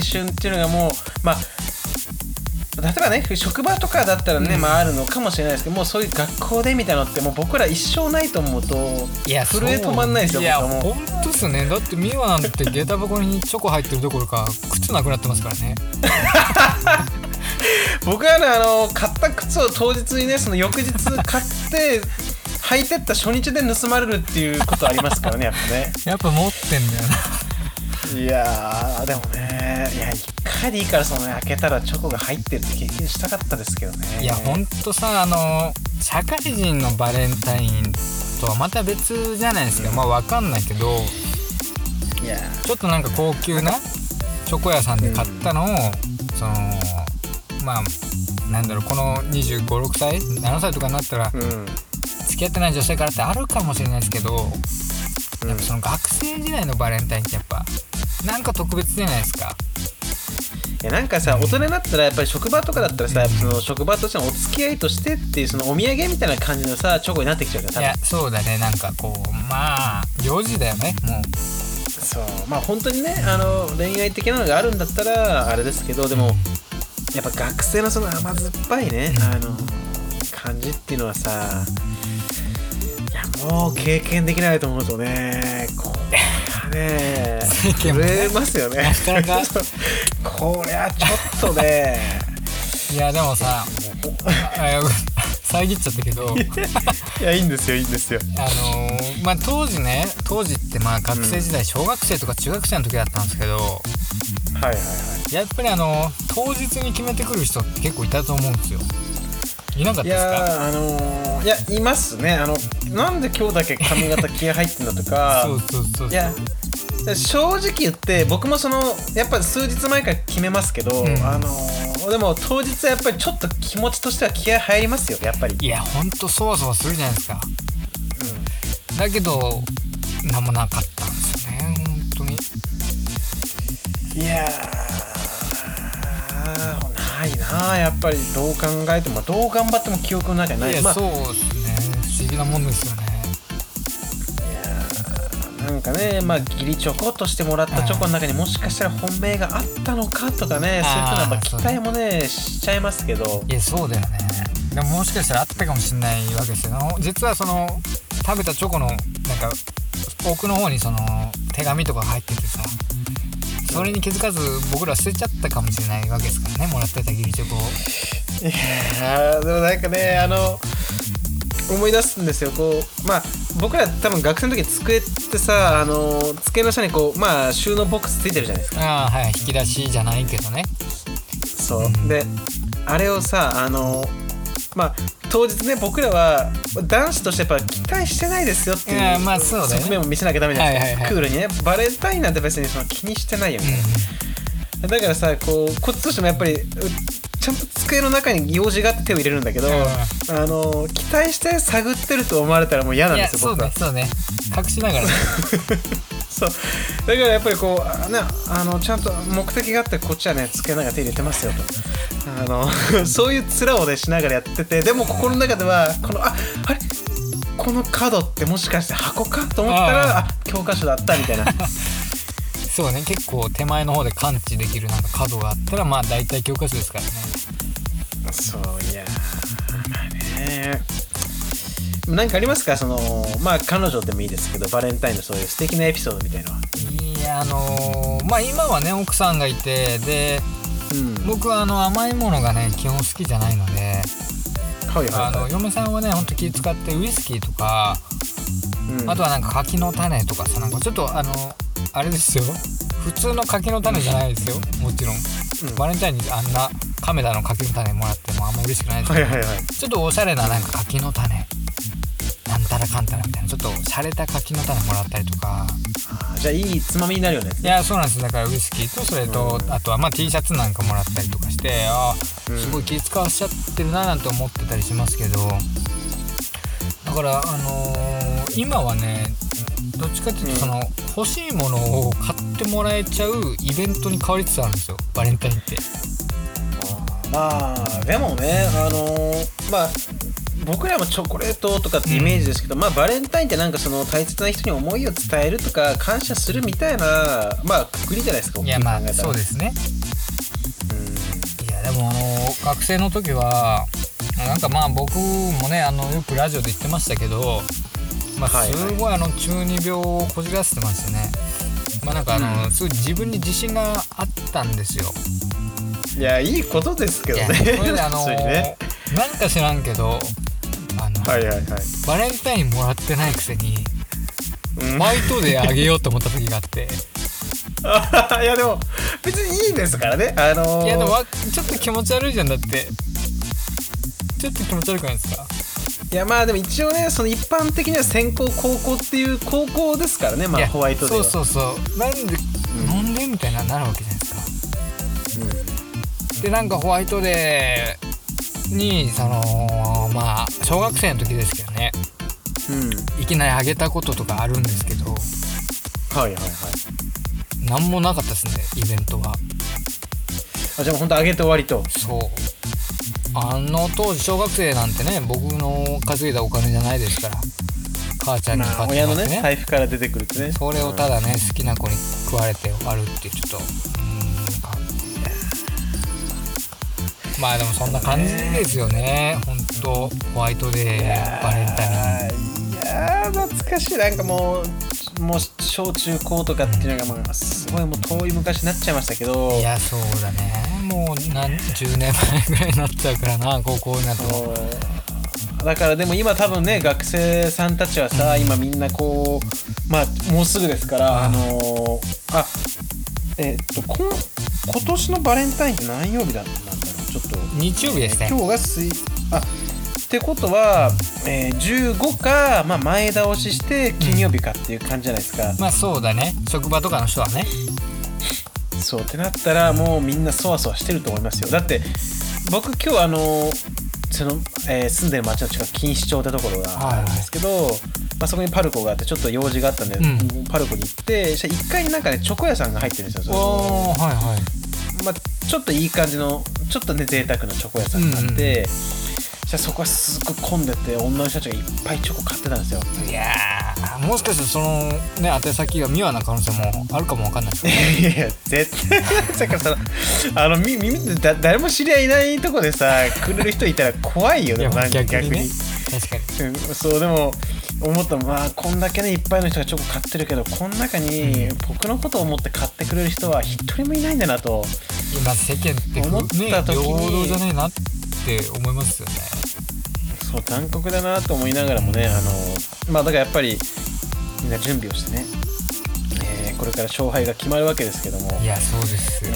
春っていうのがもうまあ例えばね職場とかだったらね、うん。まああるのかもしれないですけどもうそういう学校でみたいなのってもう僕ら一生ないと思うといや震え止まんないですよいや僕はもう。本当っすね。だってミワなんて下駄箱にチョコ入ってるどころか靴なくなってますからね 僕はねあの買った靴を当日にねその翌日買って履いてった初日で盗まれるっていうことありますからねやっぱね。やっぱ持ってんだよな。いやーでもねいや一回でいいからそのね開けたらチョコが入ってるって経験したかったですけどね。いやほんとさあの社会人のバレンタインとはまた別じゃないですか、まあわかんないけどいやちょっとなんか高級なチョコ屋さんで買ったのを、そのまあなんだろうこの2 5 6歳7歳とかになったらうん。付き合ってない女性からってあるかもしれないですけどやっぱその学生時代のバレンタインってやっぱなんか特別じゃないですか。いやなんかさ大人になったらやっぱり職場とかだったらさ、その職場としてのお付き合いとしてっていうそのお土産みたいな感じのさチョコになってきちゃうじゃんいやそうだね。なんかこうまあ行事だよねもう。そう。まあ本当にねあの恋愛的なのがあるんだったらあれですけどでもやっぱ学生のその甘酸っぱいね、あの感じっていうのはさいやもう経験できないと思うとね。これはね震えますよね。なかなかこりゃちょっとね。いやでもさ遮っちゃったけど。いやいいんですよいいんですよ。あのーまあ当時ね当時ってまあ学生時代小学生とか中学生の時だったんですけど、はいはいはい。やっぱりあの当日に決めてくる人って結構いたと思うんですよ。いなかったいですか？あのー、いやいますね。あのなんで今日だけ髪型気合入ってんだとか。そうそうそういや正直言って僕もそのやっぱ数日前から決めますけど、ん。あのーでも当日はやっぱりちょっと気持ちとしては気合入りますよやっぱり。いやほんとそわそわするじゃないですか。だけど何もなかったんですよね本当に。いやーないなやっぱり。どう考えてもどう頑張っても記憶の中にない。いや、まあそうですね。不思議なもんですよねなんかねまあ義理チョコとしてもらったチョコの中にもしかしたら本命があったのかとかねそういうふうなやっぱ期待もねしちゃいますけど。いやそうだよね。でももしかしたらあったかもしれないわけですよ。実はその食べたチョコのなんか奥の方にその手紙とか入っててさそれに気づかず僕ら捨てちゃったかもしれないわけですからねもらってた義理チョコを。いやーでもなんかねあの思い出すんですよ。こうまあ僕ら多分学生の時机ってさあの机の下にこうまあ収納ボックスついてるじゃないですか。ああはい引き出しじゃないけどね。そう。であれをさあのまあ当日ね僕らは男子としてやっぱ期待してないですよっていいうやまあそうだよね。側面を見せなきゃダメじゃないですか、はいはいはい。クールにね。バレンタインなんて別にその気にしてないよみたいな、だからさこうこっちとしてもやっぱりうちゃんと机の中に用事があって手を入れるんだけど、うん。あの期待して探ってると思われたらもう嫌なんですよ僕は。そうねそうね。隠しながらね。そう。だからやっぱりこうあ,、ね、あのちゃんと目的があってこっちはね机の中手入れてますよと。あの そういう面をねしながらやっててでも心の中ではこのああれ？この角ってもしかして箱か？と思ったらあ教科書だったみたいなそうね。結構手前の方で感知できるなんか角があったらまあ大体教科書ですからね。そういやー。まあね。何かありますか？そのまあ彼女でもいいですけどバレンタインのそういう素敵なエピソードみたいのは、いやあのーまあ今はね奥さんがいてでうん、僕はあの甘いものがね基本好きじゃないのではいはいあのはい嫁さんはねほんと気使ってウイスキーとかうんあとはなんか柿の種とかさなんかちょっとあのあれですよ。普通の柿の種じゃないですよ。もちろん、うん。バレンタインにあんな亀田の柿の種もらってもあんま嬉しくないですけど、はいはいはい。ちょっとおしゃれななんか柿の種。なんたらかんたら。みたいなちょっと洒落た柿の種もらったりとか。じゃあいいつまみになるよね。いやそうなんです。だからウイスキーとそれと、あとはまあ T シャツなんかもらったりとかしてあすごい気使わしちゃってるななんて思ってたりしますけど。だからあのー今はねどっちかっていうとその、欲しいものを買ってもらえちゃうイベントに変わりつつあるんですよ。バレンタインって。まあでもねあのーまあ僕らもチョコレートとかってイメージですけど、まあバレンタインってなんかその大切な人に思いを伝えるとか感謝するみたいなまあくくりじゃないですかいやまあそうですね。うん。いやでもあの学生の時はなんかまあ僕もねあのよくラジオで言ってましたけど、まあ、すごいあの中二病をこじらせてましてね。まあなんかあの、うん。すごい自分に自信があったんですよ。いやいいことですけどね。それであの ね。なんか知らんけどあの、はいはいはい。バレンタインもらってないくせにうん。ホワイトデーあげようと思った時があって。いやでも別にいいですからね。あのー、いやでもわちょっと気持ち悪いじゃんだって。ちょっと気持ち悪くないですか？いやまあでも一応ねその一般的には先行高校っていう高校ですからねまあホワイトデーは。そうそうそう。なんで、なんでみたいななるわけじゃないですか。でなんかホワイトデーにそのまあ小学生の時ですけどね。うん、うん、いきなりあげたこととかあるんですけど。はいはいはい。何もなかったですねイベントはあじゃあもう本当上げて終わりと。そうあの当時小学生なんてね僕の稼いだお金じゃないですから。母ちゃんに買ってもらってね。ね財布から出てくるってね。それをただね好きな子に食われて終わるってちょっとうーんまあでもそんな感じですよね。本当ホワイトデーバレンタイン。いやー懐かしい。なんかもうもう小中高とかっていうのがまあすごいもう遠い昔になっちゃいましたけどいやそうだね。もう何10年前ぐらいになっちゃうからな高校になってもそう。だからでも今多分ね学生さんたちはさ、今みんなこうまあもうすぐですから、あのーあえっとこん今年のバレンタインって何曜日だなんだろう？ちょっと。日曜日ですね。今日が水あってことは、えー15か、まあ、前倒しして金曜日かっていう感じじゃないですか、まあそうだね。職場とかの人はね。そうってなったらもうみんなそわそわしてると思いますよ。だって僕今日あのその、えー住んでる町の近く錦糸町ってところがあるんですけど、まあ、そこにパルコがあってちょっと用事があったんで、うん。パルコに行ってそしたら1階になんかねチョコ屋さんが入ってるんですよおーはいはい。まあ、ちょっといい感じのちょっとね贅沢なチョコ屋さんがあって、そしたらそこはすっごい混んでて女の人たちがいっぱいチョコ買ってたんですよ。いやーもしかしたらそのね宛先がミワな可能性もあるかもわかんないですねいやいや絶対。だからさあのみ耳ってだ誰も知り合いいないとこでさくれる人いたら怖いよいやねなんか逆に。確かに。うんそうでも思ったのまあこんだけねいっぱいの人がチョコ買ってるけどこの中に僕のことを思って買ってくれる人は一人もいないんだなと。今世間って思っねた時平に等じゃねえなって思いますよね。そう残酷だなと思いながらもねあのまあだからやっぱりみんな準備をしてね、えーこれから勝敗が決まるわけですけども。いやそうですよ。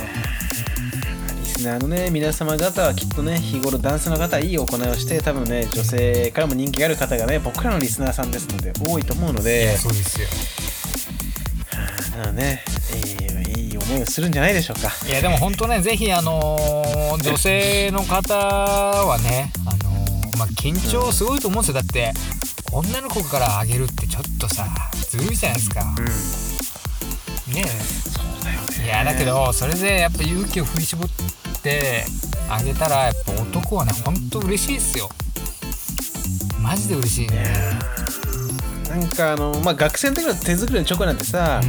リスナーのね皆様方はきっとね日頃男性の方はいい行いをして多分ね女性からも人気がある方がね僕らのリスナーさんですので多いと思うのいでやそうですよ。ねいいするんじゃないでしょうか。いやでも本当ねぜひあのー女性の方はねあのーまあ緊張すごいと思うんですよ。だって女の子からあげるってちょっとさずるいじゃないですか。うん。ねそうだよね。いやだけどそれでやっぱ勇気を振り絞ってあげたらやっぱ男はねほんと嬉しいですよ。マジで嬉しいねなんかあのまあ学生の時の手作りのチョコなんてさ、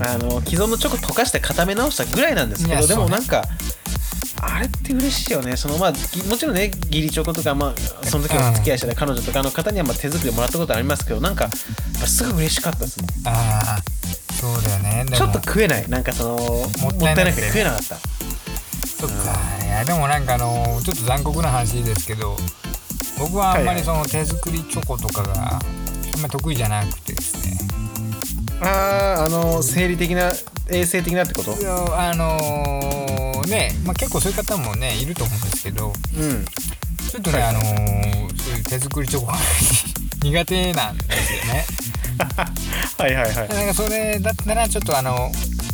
あの既存のチョコ溶かして固め直したぐらいなんですけどでもなんかあれって嬉しいよね。そのまあぎもちろんね義理チョコとかまあその時の付き合いしてた彼女とかの方にはまあ手作りもらったことありますけどなんかすぐ嬉しかったですもんああそうだよね。ちょっと食えない。なんかそのもったいなくて食えなかった。そっか。いやでもなんかあのちょっと残酷な話ですけど僕はあんまりその手作りチョコとかがあんまり得意じゃなくてですね。あああの生理的な衛生的なってこと？いやあのーね、まあ、結構そういう方もねいると思うんですけどうん。ちょっとね、はいあのーそういう手作りチョコが苦手なんですよね。はいはいはい。なんかそれだったらちょっとあの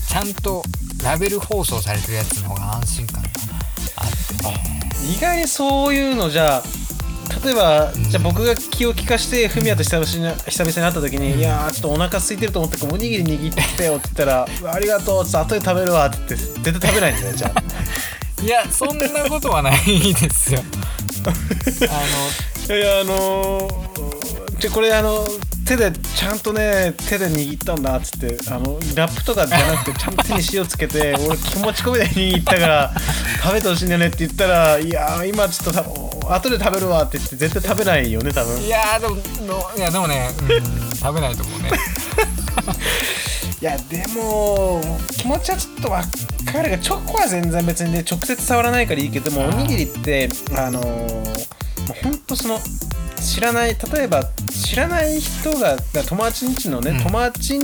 ちゃんとラベル包装されてるやつの方が安心感があってね。意外にそういうのじゃあ例えば、じゃあ僕が気を利かしてフミヤと久々に久々に会った時に「いやーちょっとお腹空いてると思っておにぎり握ってよ」って言ったら「うわありがとう」っつって後で食べるわって言って絶対食べないんだよじゃあ。いやそんなことはないですよ。あいやいやあのー、じゃあこれあの手でちゃんとね手で握ったんだっつってあのラップとかじゃなくてちゃんと手に塩つけて 俺気持ち込めて握ったから食べてほしいんだよねって言ったらいやー今ちょっとた後で食べるわって言って絶対食べないよね多分。のいやでものいやでもね、うん、食べないと思うね。いやでも気持ちはちょっと分かるがチョコは全然別にね直接触らないからいいけどもおにぎりってあのー、ほんとその知らない例えば知らない人が友達んちのね、うん。友達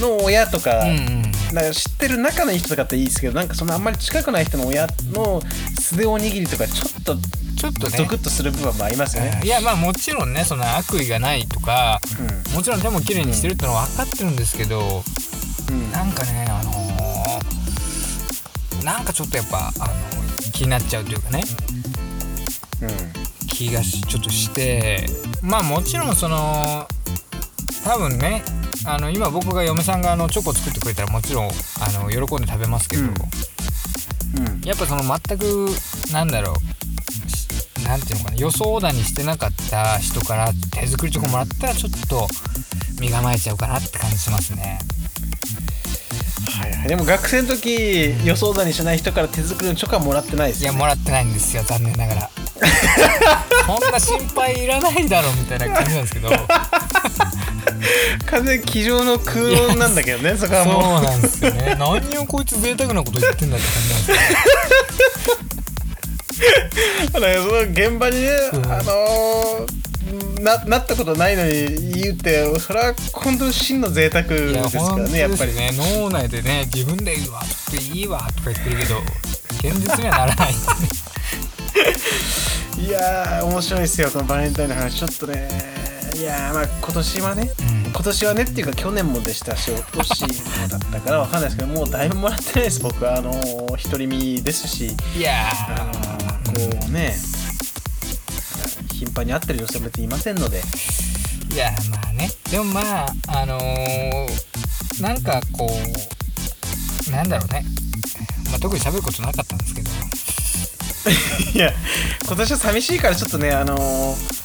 の親とか,、うんうんなんか知ってる仲のいい人とかっていいですけどなんかそのあんまり近くない人の親の素手おにぎりとかちょっとちょっとね。ゾクッとする部分もありますよね。いやまあもちろんねその悪意がないとかもちろん手も綺麗にしてるってのは分かってるんですけど、うん。うんなんかねあのーなんかちょっとやっぱあの気になっちゃうというかね。気がしちょっとしてまあもちろんその多分ねあの今僕が嫁さんがあのチョコ作ってくれたらもちろんあの喜んで食べますけど、うん。うん。やっぱその全くなんだろうしなんていうのかな予想だにしてなかった人から手作りチョコもらったらちょっと身構えちゃうかなって感じしますね。はいはい、でも学生の時予想だにしない人から手作りのチョコはもらってないですいやよ、ね、もらってないんですよ残念ながら。そんな心配いらないだろみたいな感じなんですけど。完全に机上の空論なんだけどね そこはそうもうなんですよね。何をこいつ贅沢なこと言ってんだって感じなんですけどその現場にね、うん。あのーななったことないのに言うってそれは本当に真の贅沢ですからねやっぱり。ね。脳内でね自分で言うわっといいわとか言ってるけど現実にはならない。いやー面白いですよこのバレンタインの話。ちょっとねいやーまあ今年はね、うん。今年はねっていうか去年もでしたし一昨年もだったからわかんないですけどもうだいぶもらってないです僕は。あのー独り身ですし。いやあのーこうね頻繁に会ってる女性も別にいませんので。ーいやまあね。でもまああのーなんかこうなんだろうね、まあ、特に喋ることなかったんですけど。いや今年は寂しいからちょっとねあのー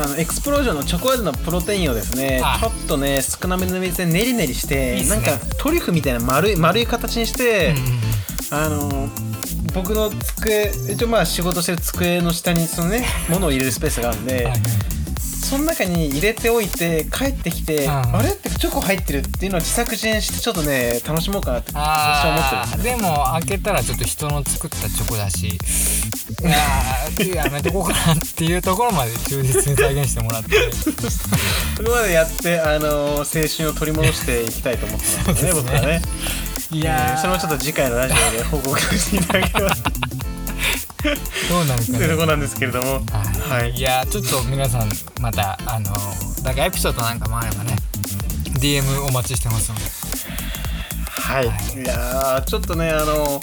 あのエクスプロージョンのチョコ味のプロテインをですねあ。ちょっとね少なめの水で練り練りしてね。なんかトリュフみたいな丸い丸い形にして、うんうんうん。あの僕の机一応まあ仕事してる机の下にそのね 物を入れるスペースがあるんで、その中に入れておいて帰ってきて、うん。あれってチョコ入ってるっていうのを自作自演してちょっとね楽しもうかなって私は思ってるでも開けたらちょっと人の作ったチョコだしいやーやめとこうかなっていうところまで忠実に再現してもらって。そこまでやって、あの青春を取り戻していきたいと思ってますね そうですね僕はね。いえやそれもちょっと次回のラジオで報告していただければどうなるかというところなんですけれども。はい、はい。いやーちょっと皆さんまたあのなんかエピソードなんかもあればね DM お待ちしてますので。はい、はい。いやーちょっとねあの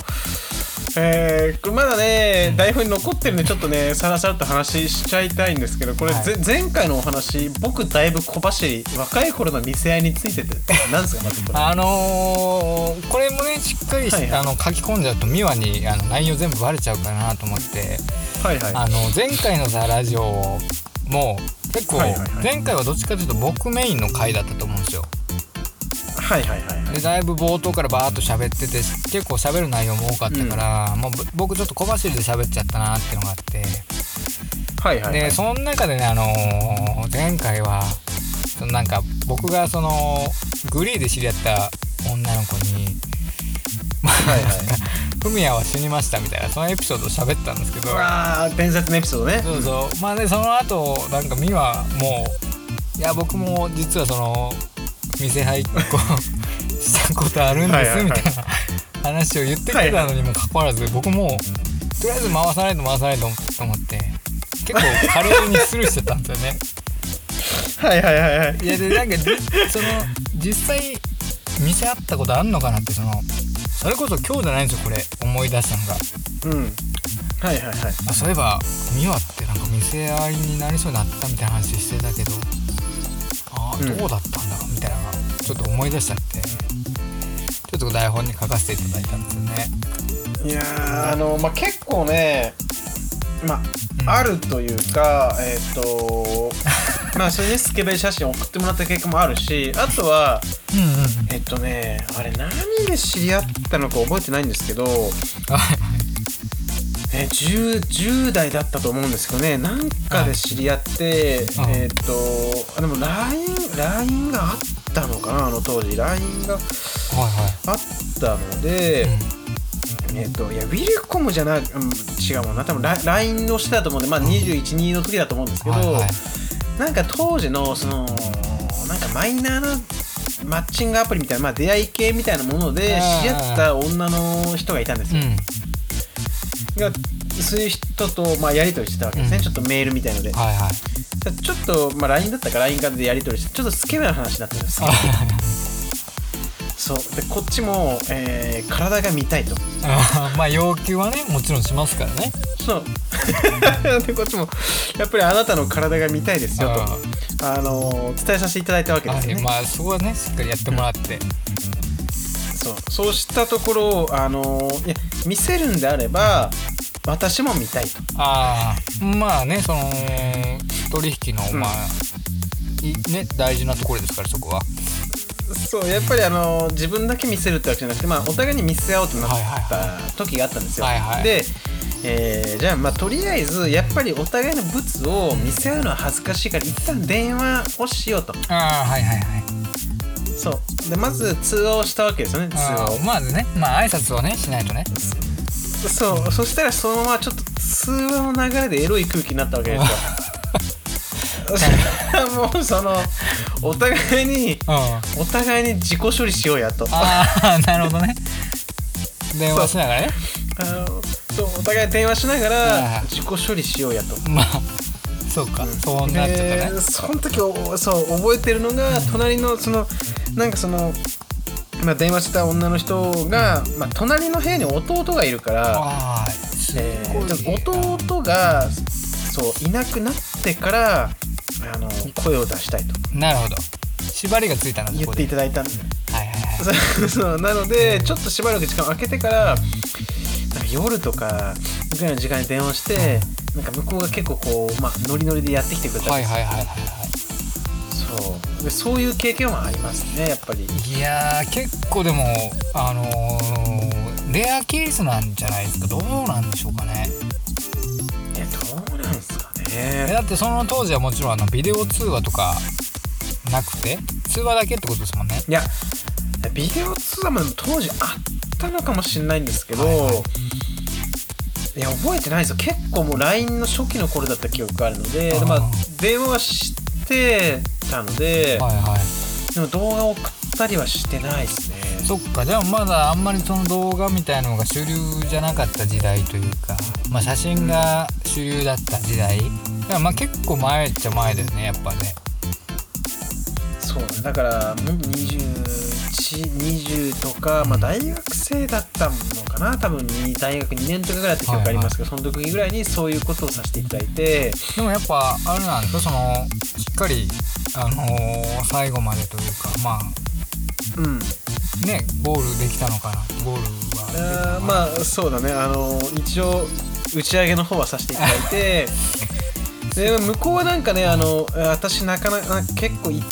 えーこれまだね、台本に残ってるんでちょっとねさらさらっと話しちゃいたいんですけどこれ、はい。ぜ前回のお話僕だいぶ小走り若い頃の店合いについてて何ですかまずこれ。あのーこれもねしっかりし、はいはい。あの書き込んじゃうと美和にあの内容全部バレちゃうかなと思って。はいはい。あの前回のさラジオも結構はいはいはい。前回はどっちかというと僕メインの回だったと思うんですよはいはいはいはい。でだいぶ冒頭からバーッと喋ってて結構喋る内容も多かったから、もうぼ僕ちょっと小走りで喋っちゃったなっていうのがあって。はいはいはい。でその中でねあのー前回はそのなんか僕がそのグリーで知り合った女の子にまあはいはい。フミヤは死にましたみたいなそのエピソードを喋ったんですけど。うわー伝説のエピソードね。そうそう。まあねその後なんか美はもういや僕も実はその店入っこしたことあるんですみたいな話を言ってきてたのにもかかわらず僕もとりあえず回さないと回さないと思って結構華麗にスルーしてたんですよね。はいはいはいはい。いやでなんかじその実際店あったことあんのかなってそのそれこそ今日じゃないんですよこれ思い出したのが。うん。はいはいはい。あそういえば美和ってなんか店合いになりそうになったみたいな話してたけどああうん。どうだったんだたいなのがちょっと思い出しちゃって。ちょっと台本に書かせていただいたんですよね。いやー。あのまあ結構ねまあ、うん。あるというかえっ、と まあそれねスケベ写真送ってもらった結果もあるしあとはうんうんうん。えっとねあれ何で知り合ったのか覚えてないんですけど、は いえー 10, 10代だったと思うんですけどね。なんかで知り合って、はいえっとあでも LINE, LINE があったのかなあの当時。LINE がはあったので、いはいえっ、といやウィルコムじゃな、うん、違うもんな。多分ラ LINE のしてたと思うんで、まあ、212の時だと思うんですけど、はいはい。なんか当時のそのなんかマイナーなマッチングアプリみたいな、まあ、出会い系みたいなもので知り合った女の人がいたんですよ、うんがそういう人と、まあ、やり取りしてたわけですね、うん。ちょっとメールみたいので、はいはい。ちょっと、まあ、LINE だったから LINE からでやり取りしてちょっとスケベな話になってるんですよ。そう。でこっちも、えー体が見たいと。まあ要求はねもちろんしますからね。そう。でこっちもやっぱりあなたの体が見たいですよと。あの伝えさせていただいたわけですよね、はい。まあそこはねしっかりやってもらって、そう。そうしたところあのいや見せるんであれば私も見たいと。ああまあねその取引のうん。まあ、いね大事なところですからそこは。そうやっぱりあの自分だけ見せるってわけじゃなくて、まあ、お互いに見せ合おうとなった時があったんですよ、はいはいで、えーじゃあまあとりあえずやっぱりお互いのブツを見せ合うのは恥ずかしいから一旦電話をしようと。ああはいはいはい。そうでまず通話をしたわけですよね通話を。まずね。まあ挨拶をねしないとね。そうそしたらそのままちょっと通話の流れでエロい空気になったわけですよ。もうそのお互いにうん。あお互いに自己処理しようやと。あなるほどね。電話しながらね。そう。お互い電話しながら自己処理しようやと。まあそうか、そうなっちゃったね。でその時おそう覚えてるのが隣のそのなんかその、まあ、電話した女の人が、まあ、隣の部屋に弟がいるから、えー弟がそういなくなってからあの声を出したいと。なるほど。縛りがついたんだそ言っていただいたんで。はいはいはい。そうなのでちょっとしばらく時間を空けてからなんか夜とかぐらいの時間に電話してなんか向こうが結構こう、まあ、ノリノリでやってきてくれたり、はいはいはいはいはそう。でそういう経験はありますねやっぱり。いいやー結構でもあのーレアケースなんじゃないですか。どうなんでしょうかね。いやどうなんですかえねだってその当時はもちろんあのビデオ通話とかなくて通話だけってことですもんね。いやビデオ通話も当時あったのかもしれないんですけど、はいや覚えてないですよ。結構もう LINE の初期の頃だった記憶があるのでまあ、電話はしてたので、はいはい。でも動画を送ったりはしてないですね。そっか。でもまだあんまりその動画みたいなのが主流じゃなかった時代というか、まあ、写真が主流だった時代。だからまあ結構前っちゃ前だよねやっぱね。そうね。だからもう2120とか、まあ、大学生だったのかな多分に大学2年とかぐらいだった記憶ありますけど、その時ぐらいにそういうことをさせていただいて。でもやっぱあれなんですかそのしっかりあのー最後までというかまあうん。ねゴールできたのかなゴールは。あーまあそうだね。あの一応打ち上げの方はさせていただいて。で向こうはなんかねあの私なかなか結構いい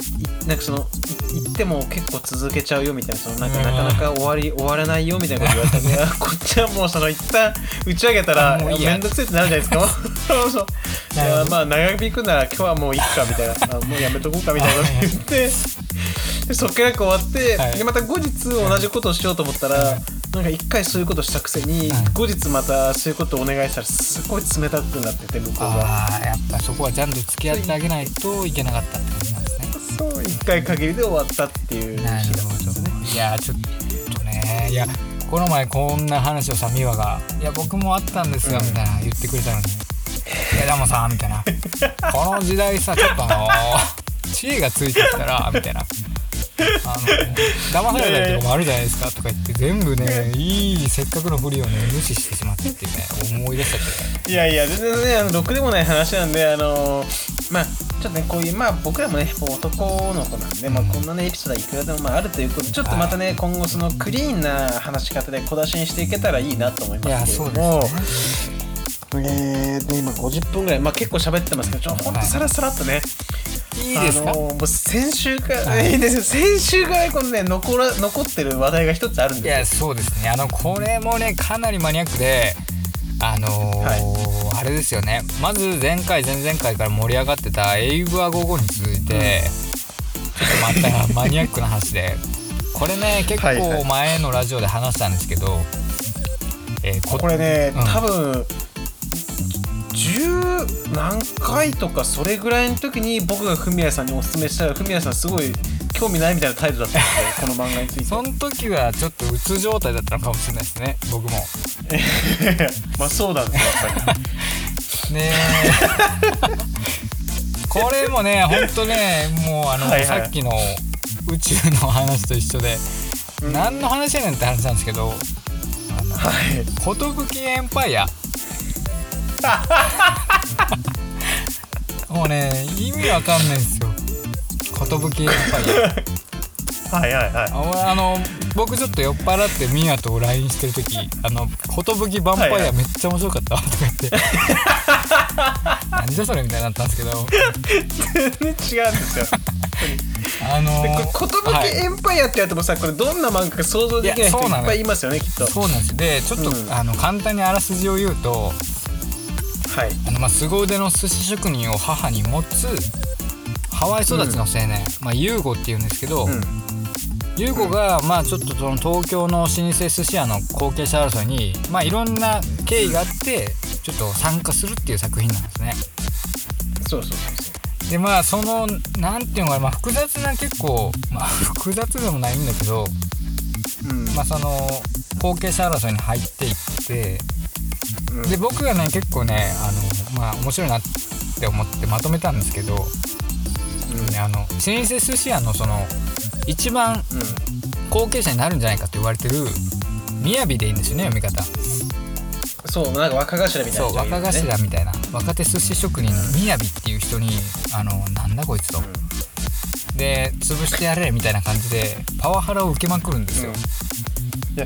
なんかそのい行っても結構続けちゃうよみたいなそのなんかうん。なかなか終わり終わらないよみたいなこと言われたんでいやこっちはもうその一旦打ち上げたら面倒くせえってなるじゃないですか。そうそう。いやまあ長引くなら今日はもういっかみたいな。あもうやめとこうかみたいなこと言ってでそっから終わって、はい。でまた後日同じことをしようと思ったら、はい。なんか一回そういうことしたくせに、はい。後日またそういうことをお願いしたらすごい冷たくなってて向こうが。ああやっぱそこはちゃんと付き合ってあげないといけなかったって感じなんそう一回限りで終わったっていう日だなんですね。ど。いやちょっとねいやこの前こんな話をさ美和が「いや僕もあったんですよ」うん。みたいな言ってくれたのに「いやでもさ」みたいな「この時代さちょっとあの知恵がついてきたら」みたいな。あの騙されたりとかもあるじゃないですかとか言って全部ねいいせっかくのふりをね無視してしまってっていうね思い出しちゃっていやいや全然ねあのろくでもない話なんであのまあちょっとねこういうまあ僕らもね男の子なんで、まあ、こんなねエピソードはいくらでもまああるということでちょっとまたね、今後そのクリーンな話し方で小出しにしていけたらいいなと思います。けれどもえーで今50分ぐらいまあ結構喋ってますけどちょほんとさらさらっとね、いいですか、あのもう先週から、はい。いいですよ。先週からこのね残ら残ってる話題が一つあるんいですやそうですね。あのこれもねかなりマニアックであのーあれですよね。まず前回前々回から盛り上がってたエイブアゴゴに続いて、ちょっとまたマニアックな話で。これね結はいはい。構前のラジオで話したんですけど、えーこれね、うん。多分10何回とかそれぐらいの時に僕がフミヤさんにおすすめしたらフミヤさんすごい興味ないみたいな態度だったんで この漫画について。その時はちょっとうつ状態だったのかもしれないですね僕も。まあそうなんですよやっぱり。ねえ。これもねほんとねもうあの、はいはい。さっきの宇宙の話と一緒で、うん。何の話やねんって話なんですけどあのはい。寿エンパイア。もうね意味わかんないんですよ寿エンパイアはいはいはいああの僕ちょっと酔っ払ってミヤと LINE してる時「あの寿ヴァンパイアめっちゃ面白かった」とか言って「なんじゃそれ」みたいになったんですけど全然違うんですよあのでこれはい寿エンパイアってやってもさこれどんな漫画か想像できない人いやそうなのいっぱいいますよねきっとそうなんですでちょっと、うんあの簡単にあらすじを言うとはいあの、まあ、凄腕の寿司職人を母に持つハワイ育ちの青年、まあ、ユーゴっていうんですけど、うん。ユーゴがまあちょっとその東京の老舗寿司屋の後継者争いにまあいろんな経緯があってちょっと参加するっていう作品なんですね。そうそうそうそう。でまあそのなんていうのかな、まあ、複雑な結構、まあ、複雑でもないんだけど、うん。まあ、その後継者争いに入っていってうん。で僕がね結構ねあのまあ面白いなって思ってまとめたんですけど、ねあの老舗寿司屋のその一番うんうん後継者になるんじゃないかって言われてる雅でいいんですよね読み方。そうなんか若頭みたいな。そう若頭みたいな。若手寿司職人の雅っていう人にあのなんだこいつと、で潰してやれみたいな感じでパワハラを受けまくるんですよ、いや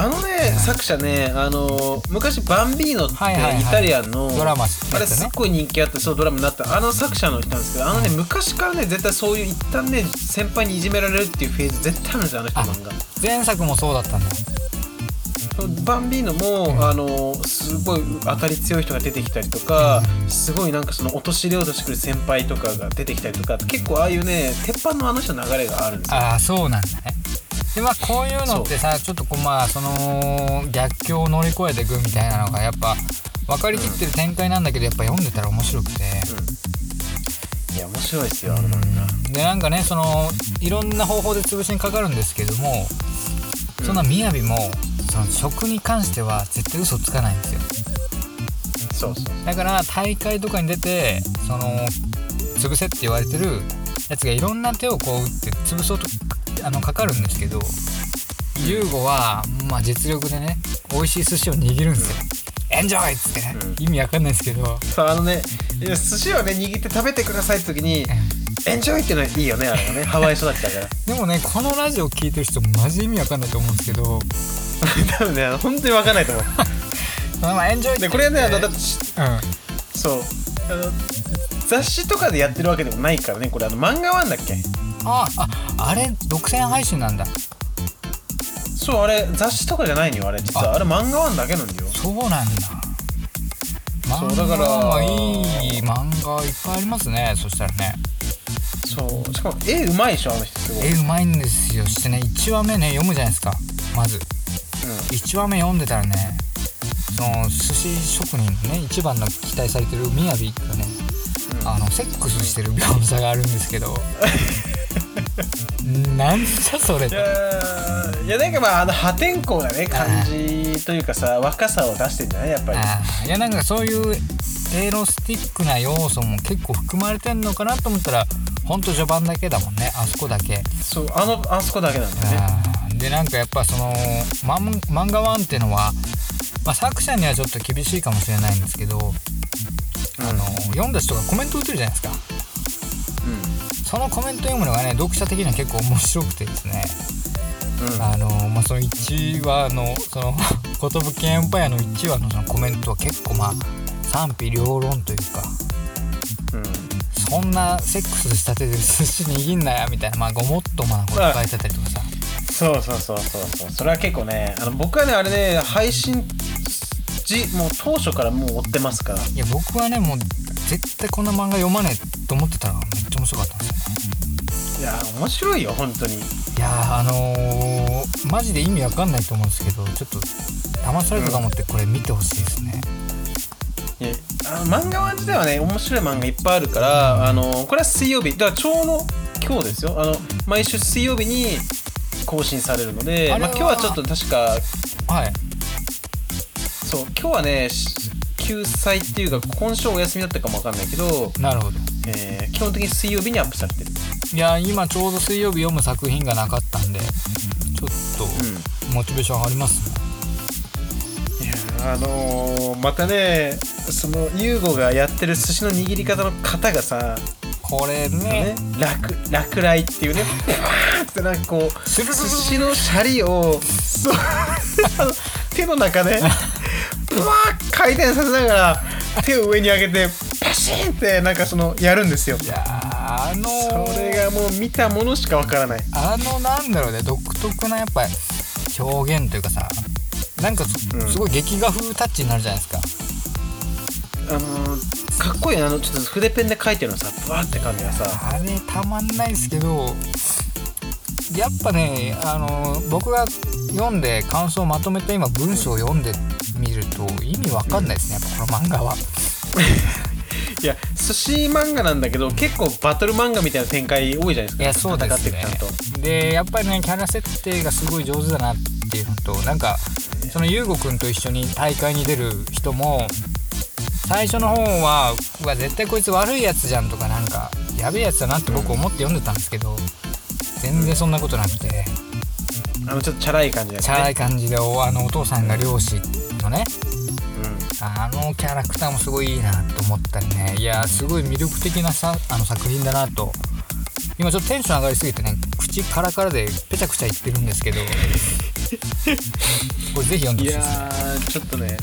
あのね、作者ねあの昔バンビーノってはいはいはい。イタリアンの、ドラマやあれすっごい人気あってそうドラマになった。あの作者の人なんですけどあのね、昔からね絶対そういう一旦ね先輩にいじめられるっていうフェーズ絶対あるんですよあの人の漫画。前作もそうだったんだ。バンビーノも、あのすごい当たり強い人が出てきたりとか、すごいなんかその陥れようとしてくる先輩とかが出てきたりとか結構ああいうね鉄板のあの人の流れがあるんですよ。ああそうなんだねでまあこういうのってさちょっとこうまあその逆境を乗り越えていくみたいなのがやっぱ分かりきってる展開なんだけどやっぱ読んでたら面白くて、いや面白いですよ。あの漫画でなんかねそのいろんな方法で潰しにかかるんですけどもそんな雅もその食に関しては絶対嘘つかないんですよ。そうそうだから大会とかに出てその潰せって言われてるやつがいろんな手をこう打って潰そうとあのかかるんですけどユーゴはまあ実力でね美味しい寿司を握るんですよ、エンジョイっつってね、うん。意味わかんないですけど。そうあのねいや寿司をね握って食べてくださいって時にエンジョイってのはいいよねあれはね。ハワイ育ちだから。でもねこのラジオ聞いてる人マジ意味わかんないと思うんですけど。多分ねあの本当に分かんないと思う。まあまあエンジョイってでこれねあのだってうん。そうあの雑誌とかでやってるわけでもないからねこれ。あの漫画ワンだっけ？あああれ独占配信なんだ。そうあれ雑誌とかじゃないのよあれ実は。あ。れ漫画ワンだけなんだよ。そうなんだ。そう漫だからいい漫画いっぱいありますねそしたらね。そう。しかも絵うまいでしょあの人すごい、絵うまいんですよしてね。1話目ね読むじゃないですか。まず。1話目読んでたらねその寿司職人のね一番の期待されてるみやびがね。うん。あのセックスしてる描写があるんですけど なんじゃそれいやーいやなんかまああの破天荒なね感じというかさ若さを出してんじゃないやっぱり。いやなんかそういうエロスティックな要素も結構含まれてんのかなと思ったらほんと序盤だけだもんねあそこだけ。そうあのあそこだけなんだよね。でなんかやっぱその漫漫画ワンっていうのは、まあ、作者にはちょっと厳しいかもしれないんですけど、あの読んだ人がコメント打てるじゃないですかそのコメント読むのがね読者的には結構面白くてですね。うん。うんあの、まあ、その1話のその 寿エンパイアの1話のそのコメントは結構まあ賛否両論というかうん。そんなセックスしたてで寿司握んなやみたいなまあごもっともなこと書いてたりとかさ。そうそうそうそうそう。それは結構ねあの僕はねあれね配信時もう当初からもう追ってますから。いや僕はねもう絶対こんな漫画読まねえと思ってたらめっちゃ面白かったんですよ。ねいや面白いよ本当に。いやーあのー、マジで意味わかんないと思うんですけどちょっと騙されたと思ってこれ見てほしいですね、いやあの漫画自体はね面白い漫画いっぱいあるから、あのこれは水曜日。だからちょうど今日ですよ。あの毎週水曜日に更新されるのでまあ、今日はちょっと確かはいそう今日はねし救済っていうか今週お休みだったかもわかんないけど、なるほど。えー基本的に水曜日にアップされてる。いや今ちょうど水曜日読む作品がなかったんでちょっとモチベーション上がりますね、いやあのーまたねそのユーゴがやってる寿司の握り方の型がさ、これね。ね、落落雷っていうねふわーってなんかこう寿司のシャリを手の中でふ わー回転させながら手を上に上げてパシーンってなんかそのやるんですよ。いやーあのーそれがもう見たものしかわからない。あのなんだろうね独特なやっぱり表現というかさなんかす,、うん。すごい劇画風タッチになるじゃないですか。あのーかっこいいなあのちょっと筆ペンで書いてるのさブワーって感じがさ。あれたまんないですけどやっぱねあの僕が読んで感想をまとめて今文章を読んでと意味わかんないですねやっぱこの漫画は。いや寿司漫画なんだけど結構バトル漫画みたいな展開多いじゃないですか。いやそうでんと。でやっぱりねキャラ設定がすごい上手だなっていうのとなんかその優吾くんと一緒に大会に出る人も最初の方はうわ絶対こいつ悪いやつじゃんとかなんかやべえやつだなって僕思って読んでたんですけど全然そんなことなくて。あのちょっとチャラい感じだチャラいね感じでおあのお父さんが漁師のね。うん。あのキャラクターもすごいいいなと思ったりね。いやすごい魅力的なさあの作品だなと。今ちょっとテンション上がりすぎてね口カラカラでペチャクチャ言ってるんですけど。これぜひ読んでいやほしいです。ねーちょっとね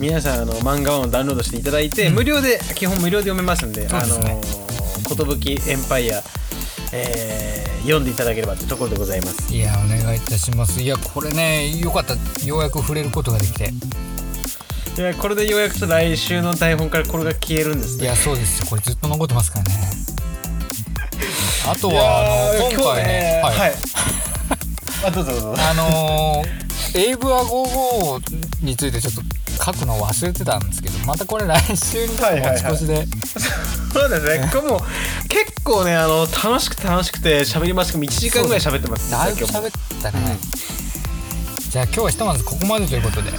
皆さんあの漫画をダウンロードしていただいて、無料で基本無料で読めますんでそうですね。あの寿エンパイア、えー読んでいただければというところでございます。いやお願いいたします。いやこれねよかった。ようやく触れることができて。いやこれでようやく来週の台本からこれが消えるんですね。いやそうですよ。これずっと残ってますからね。あとはあーの今回ね今日はい。あどうぞどうぞ。あのー、エイブア55についてちょっと書くのを忘れてたんですけどまたこれ来週に持はいはいはい。ち越しで、そうですね。これもう結構ねあの楽しくて楽しくて喋りますけど1時間ぐらい喋ってます。だいぶ喋ったね、じゃあ今日はひとまずここまでということで。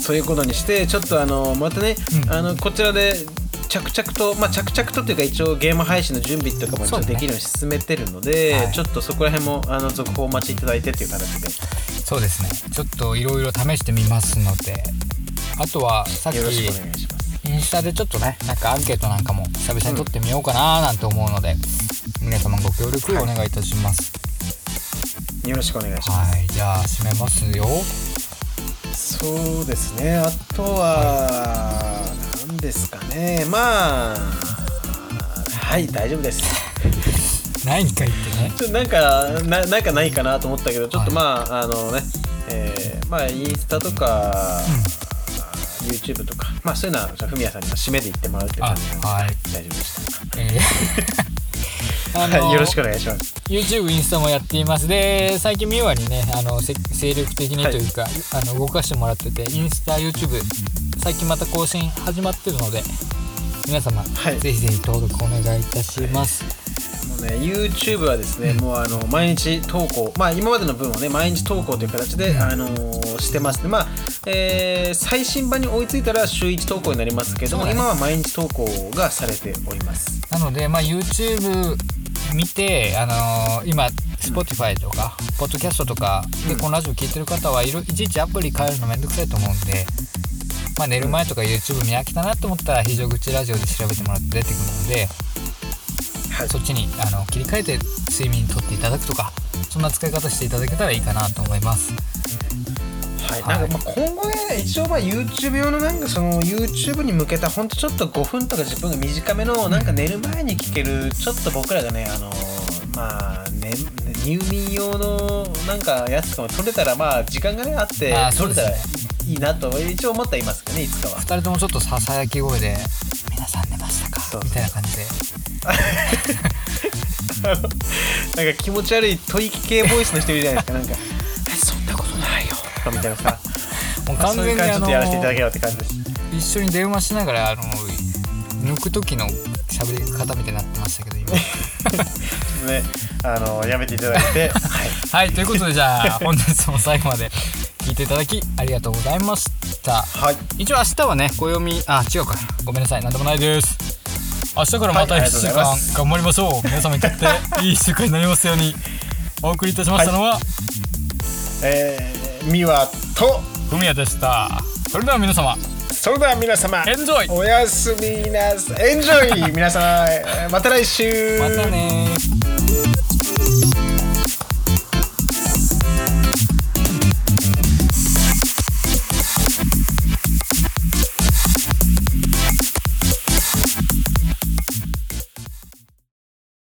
そういうことにしてちょっとあのまたね、うん。あのこちらで着々とまあ着々とというか一応ゲーム配信の準備とかもちょっとできるように進めてるので、はい。ちょっとそこら辺もあの続報お待ちいただいてっていう形で。そうですね。ちょっといろいろ試してみますので。あとはさっきよろしくお願いします。インスタでちょっとねなんかアンケートなんかも久々に撮ってみようかななんて思うので、皆様ご協力お願いいたしますよろしくお願いします。はいじゃあ締めますよそうですね。あとは何ですかね。まあはい大丈夫です。何か言ってねちょっとなんかななんかないかなと思ったけどちょっとまあ、あのね、えーまあインスタとか、YouTube とかまあそういうのはふみやさんにも締めで言ってもらうっていう感じで、あはい大丈夫でした。えー あのはい、よろしくお願いします。YouTube、インスタもやっています。で、最近、ミワにね、あの、せ精力的にというか、あの、動かしてもらってて、インスタ、YouTube、最近また更新始まってるので、皆様、はいぜひぜひ登録お願いいたします。もうね YouTube はですね、もうあの毎日投稿まあ今までの分をね毎日投稿という形で、あのーしてますでまあ、えー最新版に追いついたら週1投稿になりますけども、今は毎日投稿がされております。なので、まあ、YouTube 見て、あのー今、Spotify とか、Podcast とかで、このラジオ聞いてる方はいろいちいちアプリ変えるのめんどくさいと思うんで、まあ、寝る前とか YouTube 見飽きたなと思ったら、非常口ラジオで調べてもらって出てくるので、はい。そっちにあの切り替えて睡眠とっていただくとかそんな使い方していただけたらいいかなと思いますはい、はいなんかまあ今後ね一応まあ YouTube 用のなんかその YouTube に向けたほんとちょっと5分とか10分が短めのなんか寝る前に聞けるちょっと僕らがねあのまあね入眠用のなんかやつとかも撮れたらまあ時間がねあってあーそうですね。撮れたらいいなと一応思ってはいますけどねいつかは。2人ともちょっとささやき声で「皆さん寝ましたか？そう」みたいな感じで。なんか気持ち悪い吐息系ボイスの人いるじゃないですかなんか「とかみたいなさ。もうまあ完全にあのやらせていただければって感じ。です一緒に電話しながらあの抜く時の喋り方みたいになってましたけど今。ねあのやめていただいて。はい。はいということでじゃあ本日も最後まで聞いていただきありがとうございました。はい。一応明日はね暦あ違うか。ごめんなさい。なんでもないです。明日からまたはいあ1週間頑張りましょう。皆様にとっていい1週間になりますようにお送りいたしましたのはえー、ミワとふみやでした。それでは皆様。それでは皆様エンジョイおやすみなさい。エンジョイ皆様えーまた来週。またねー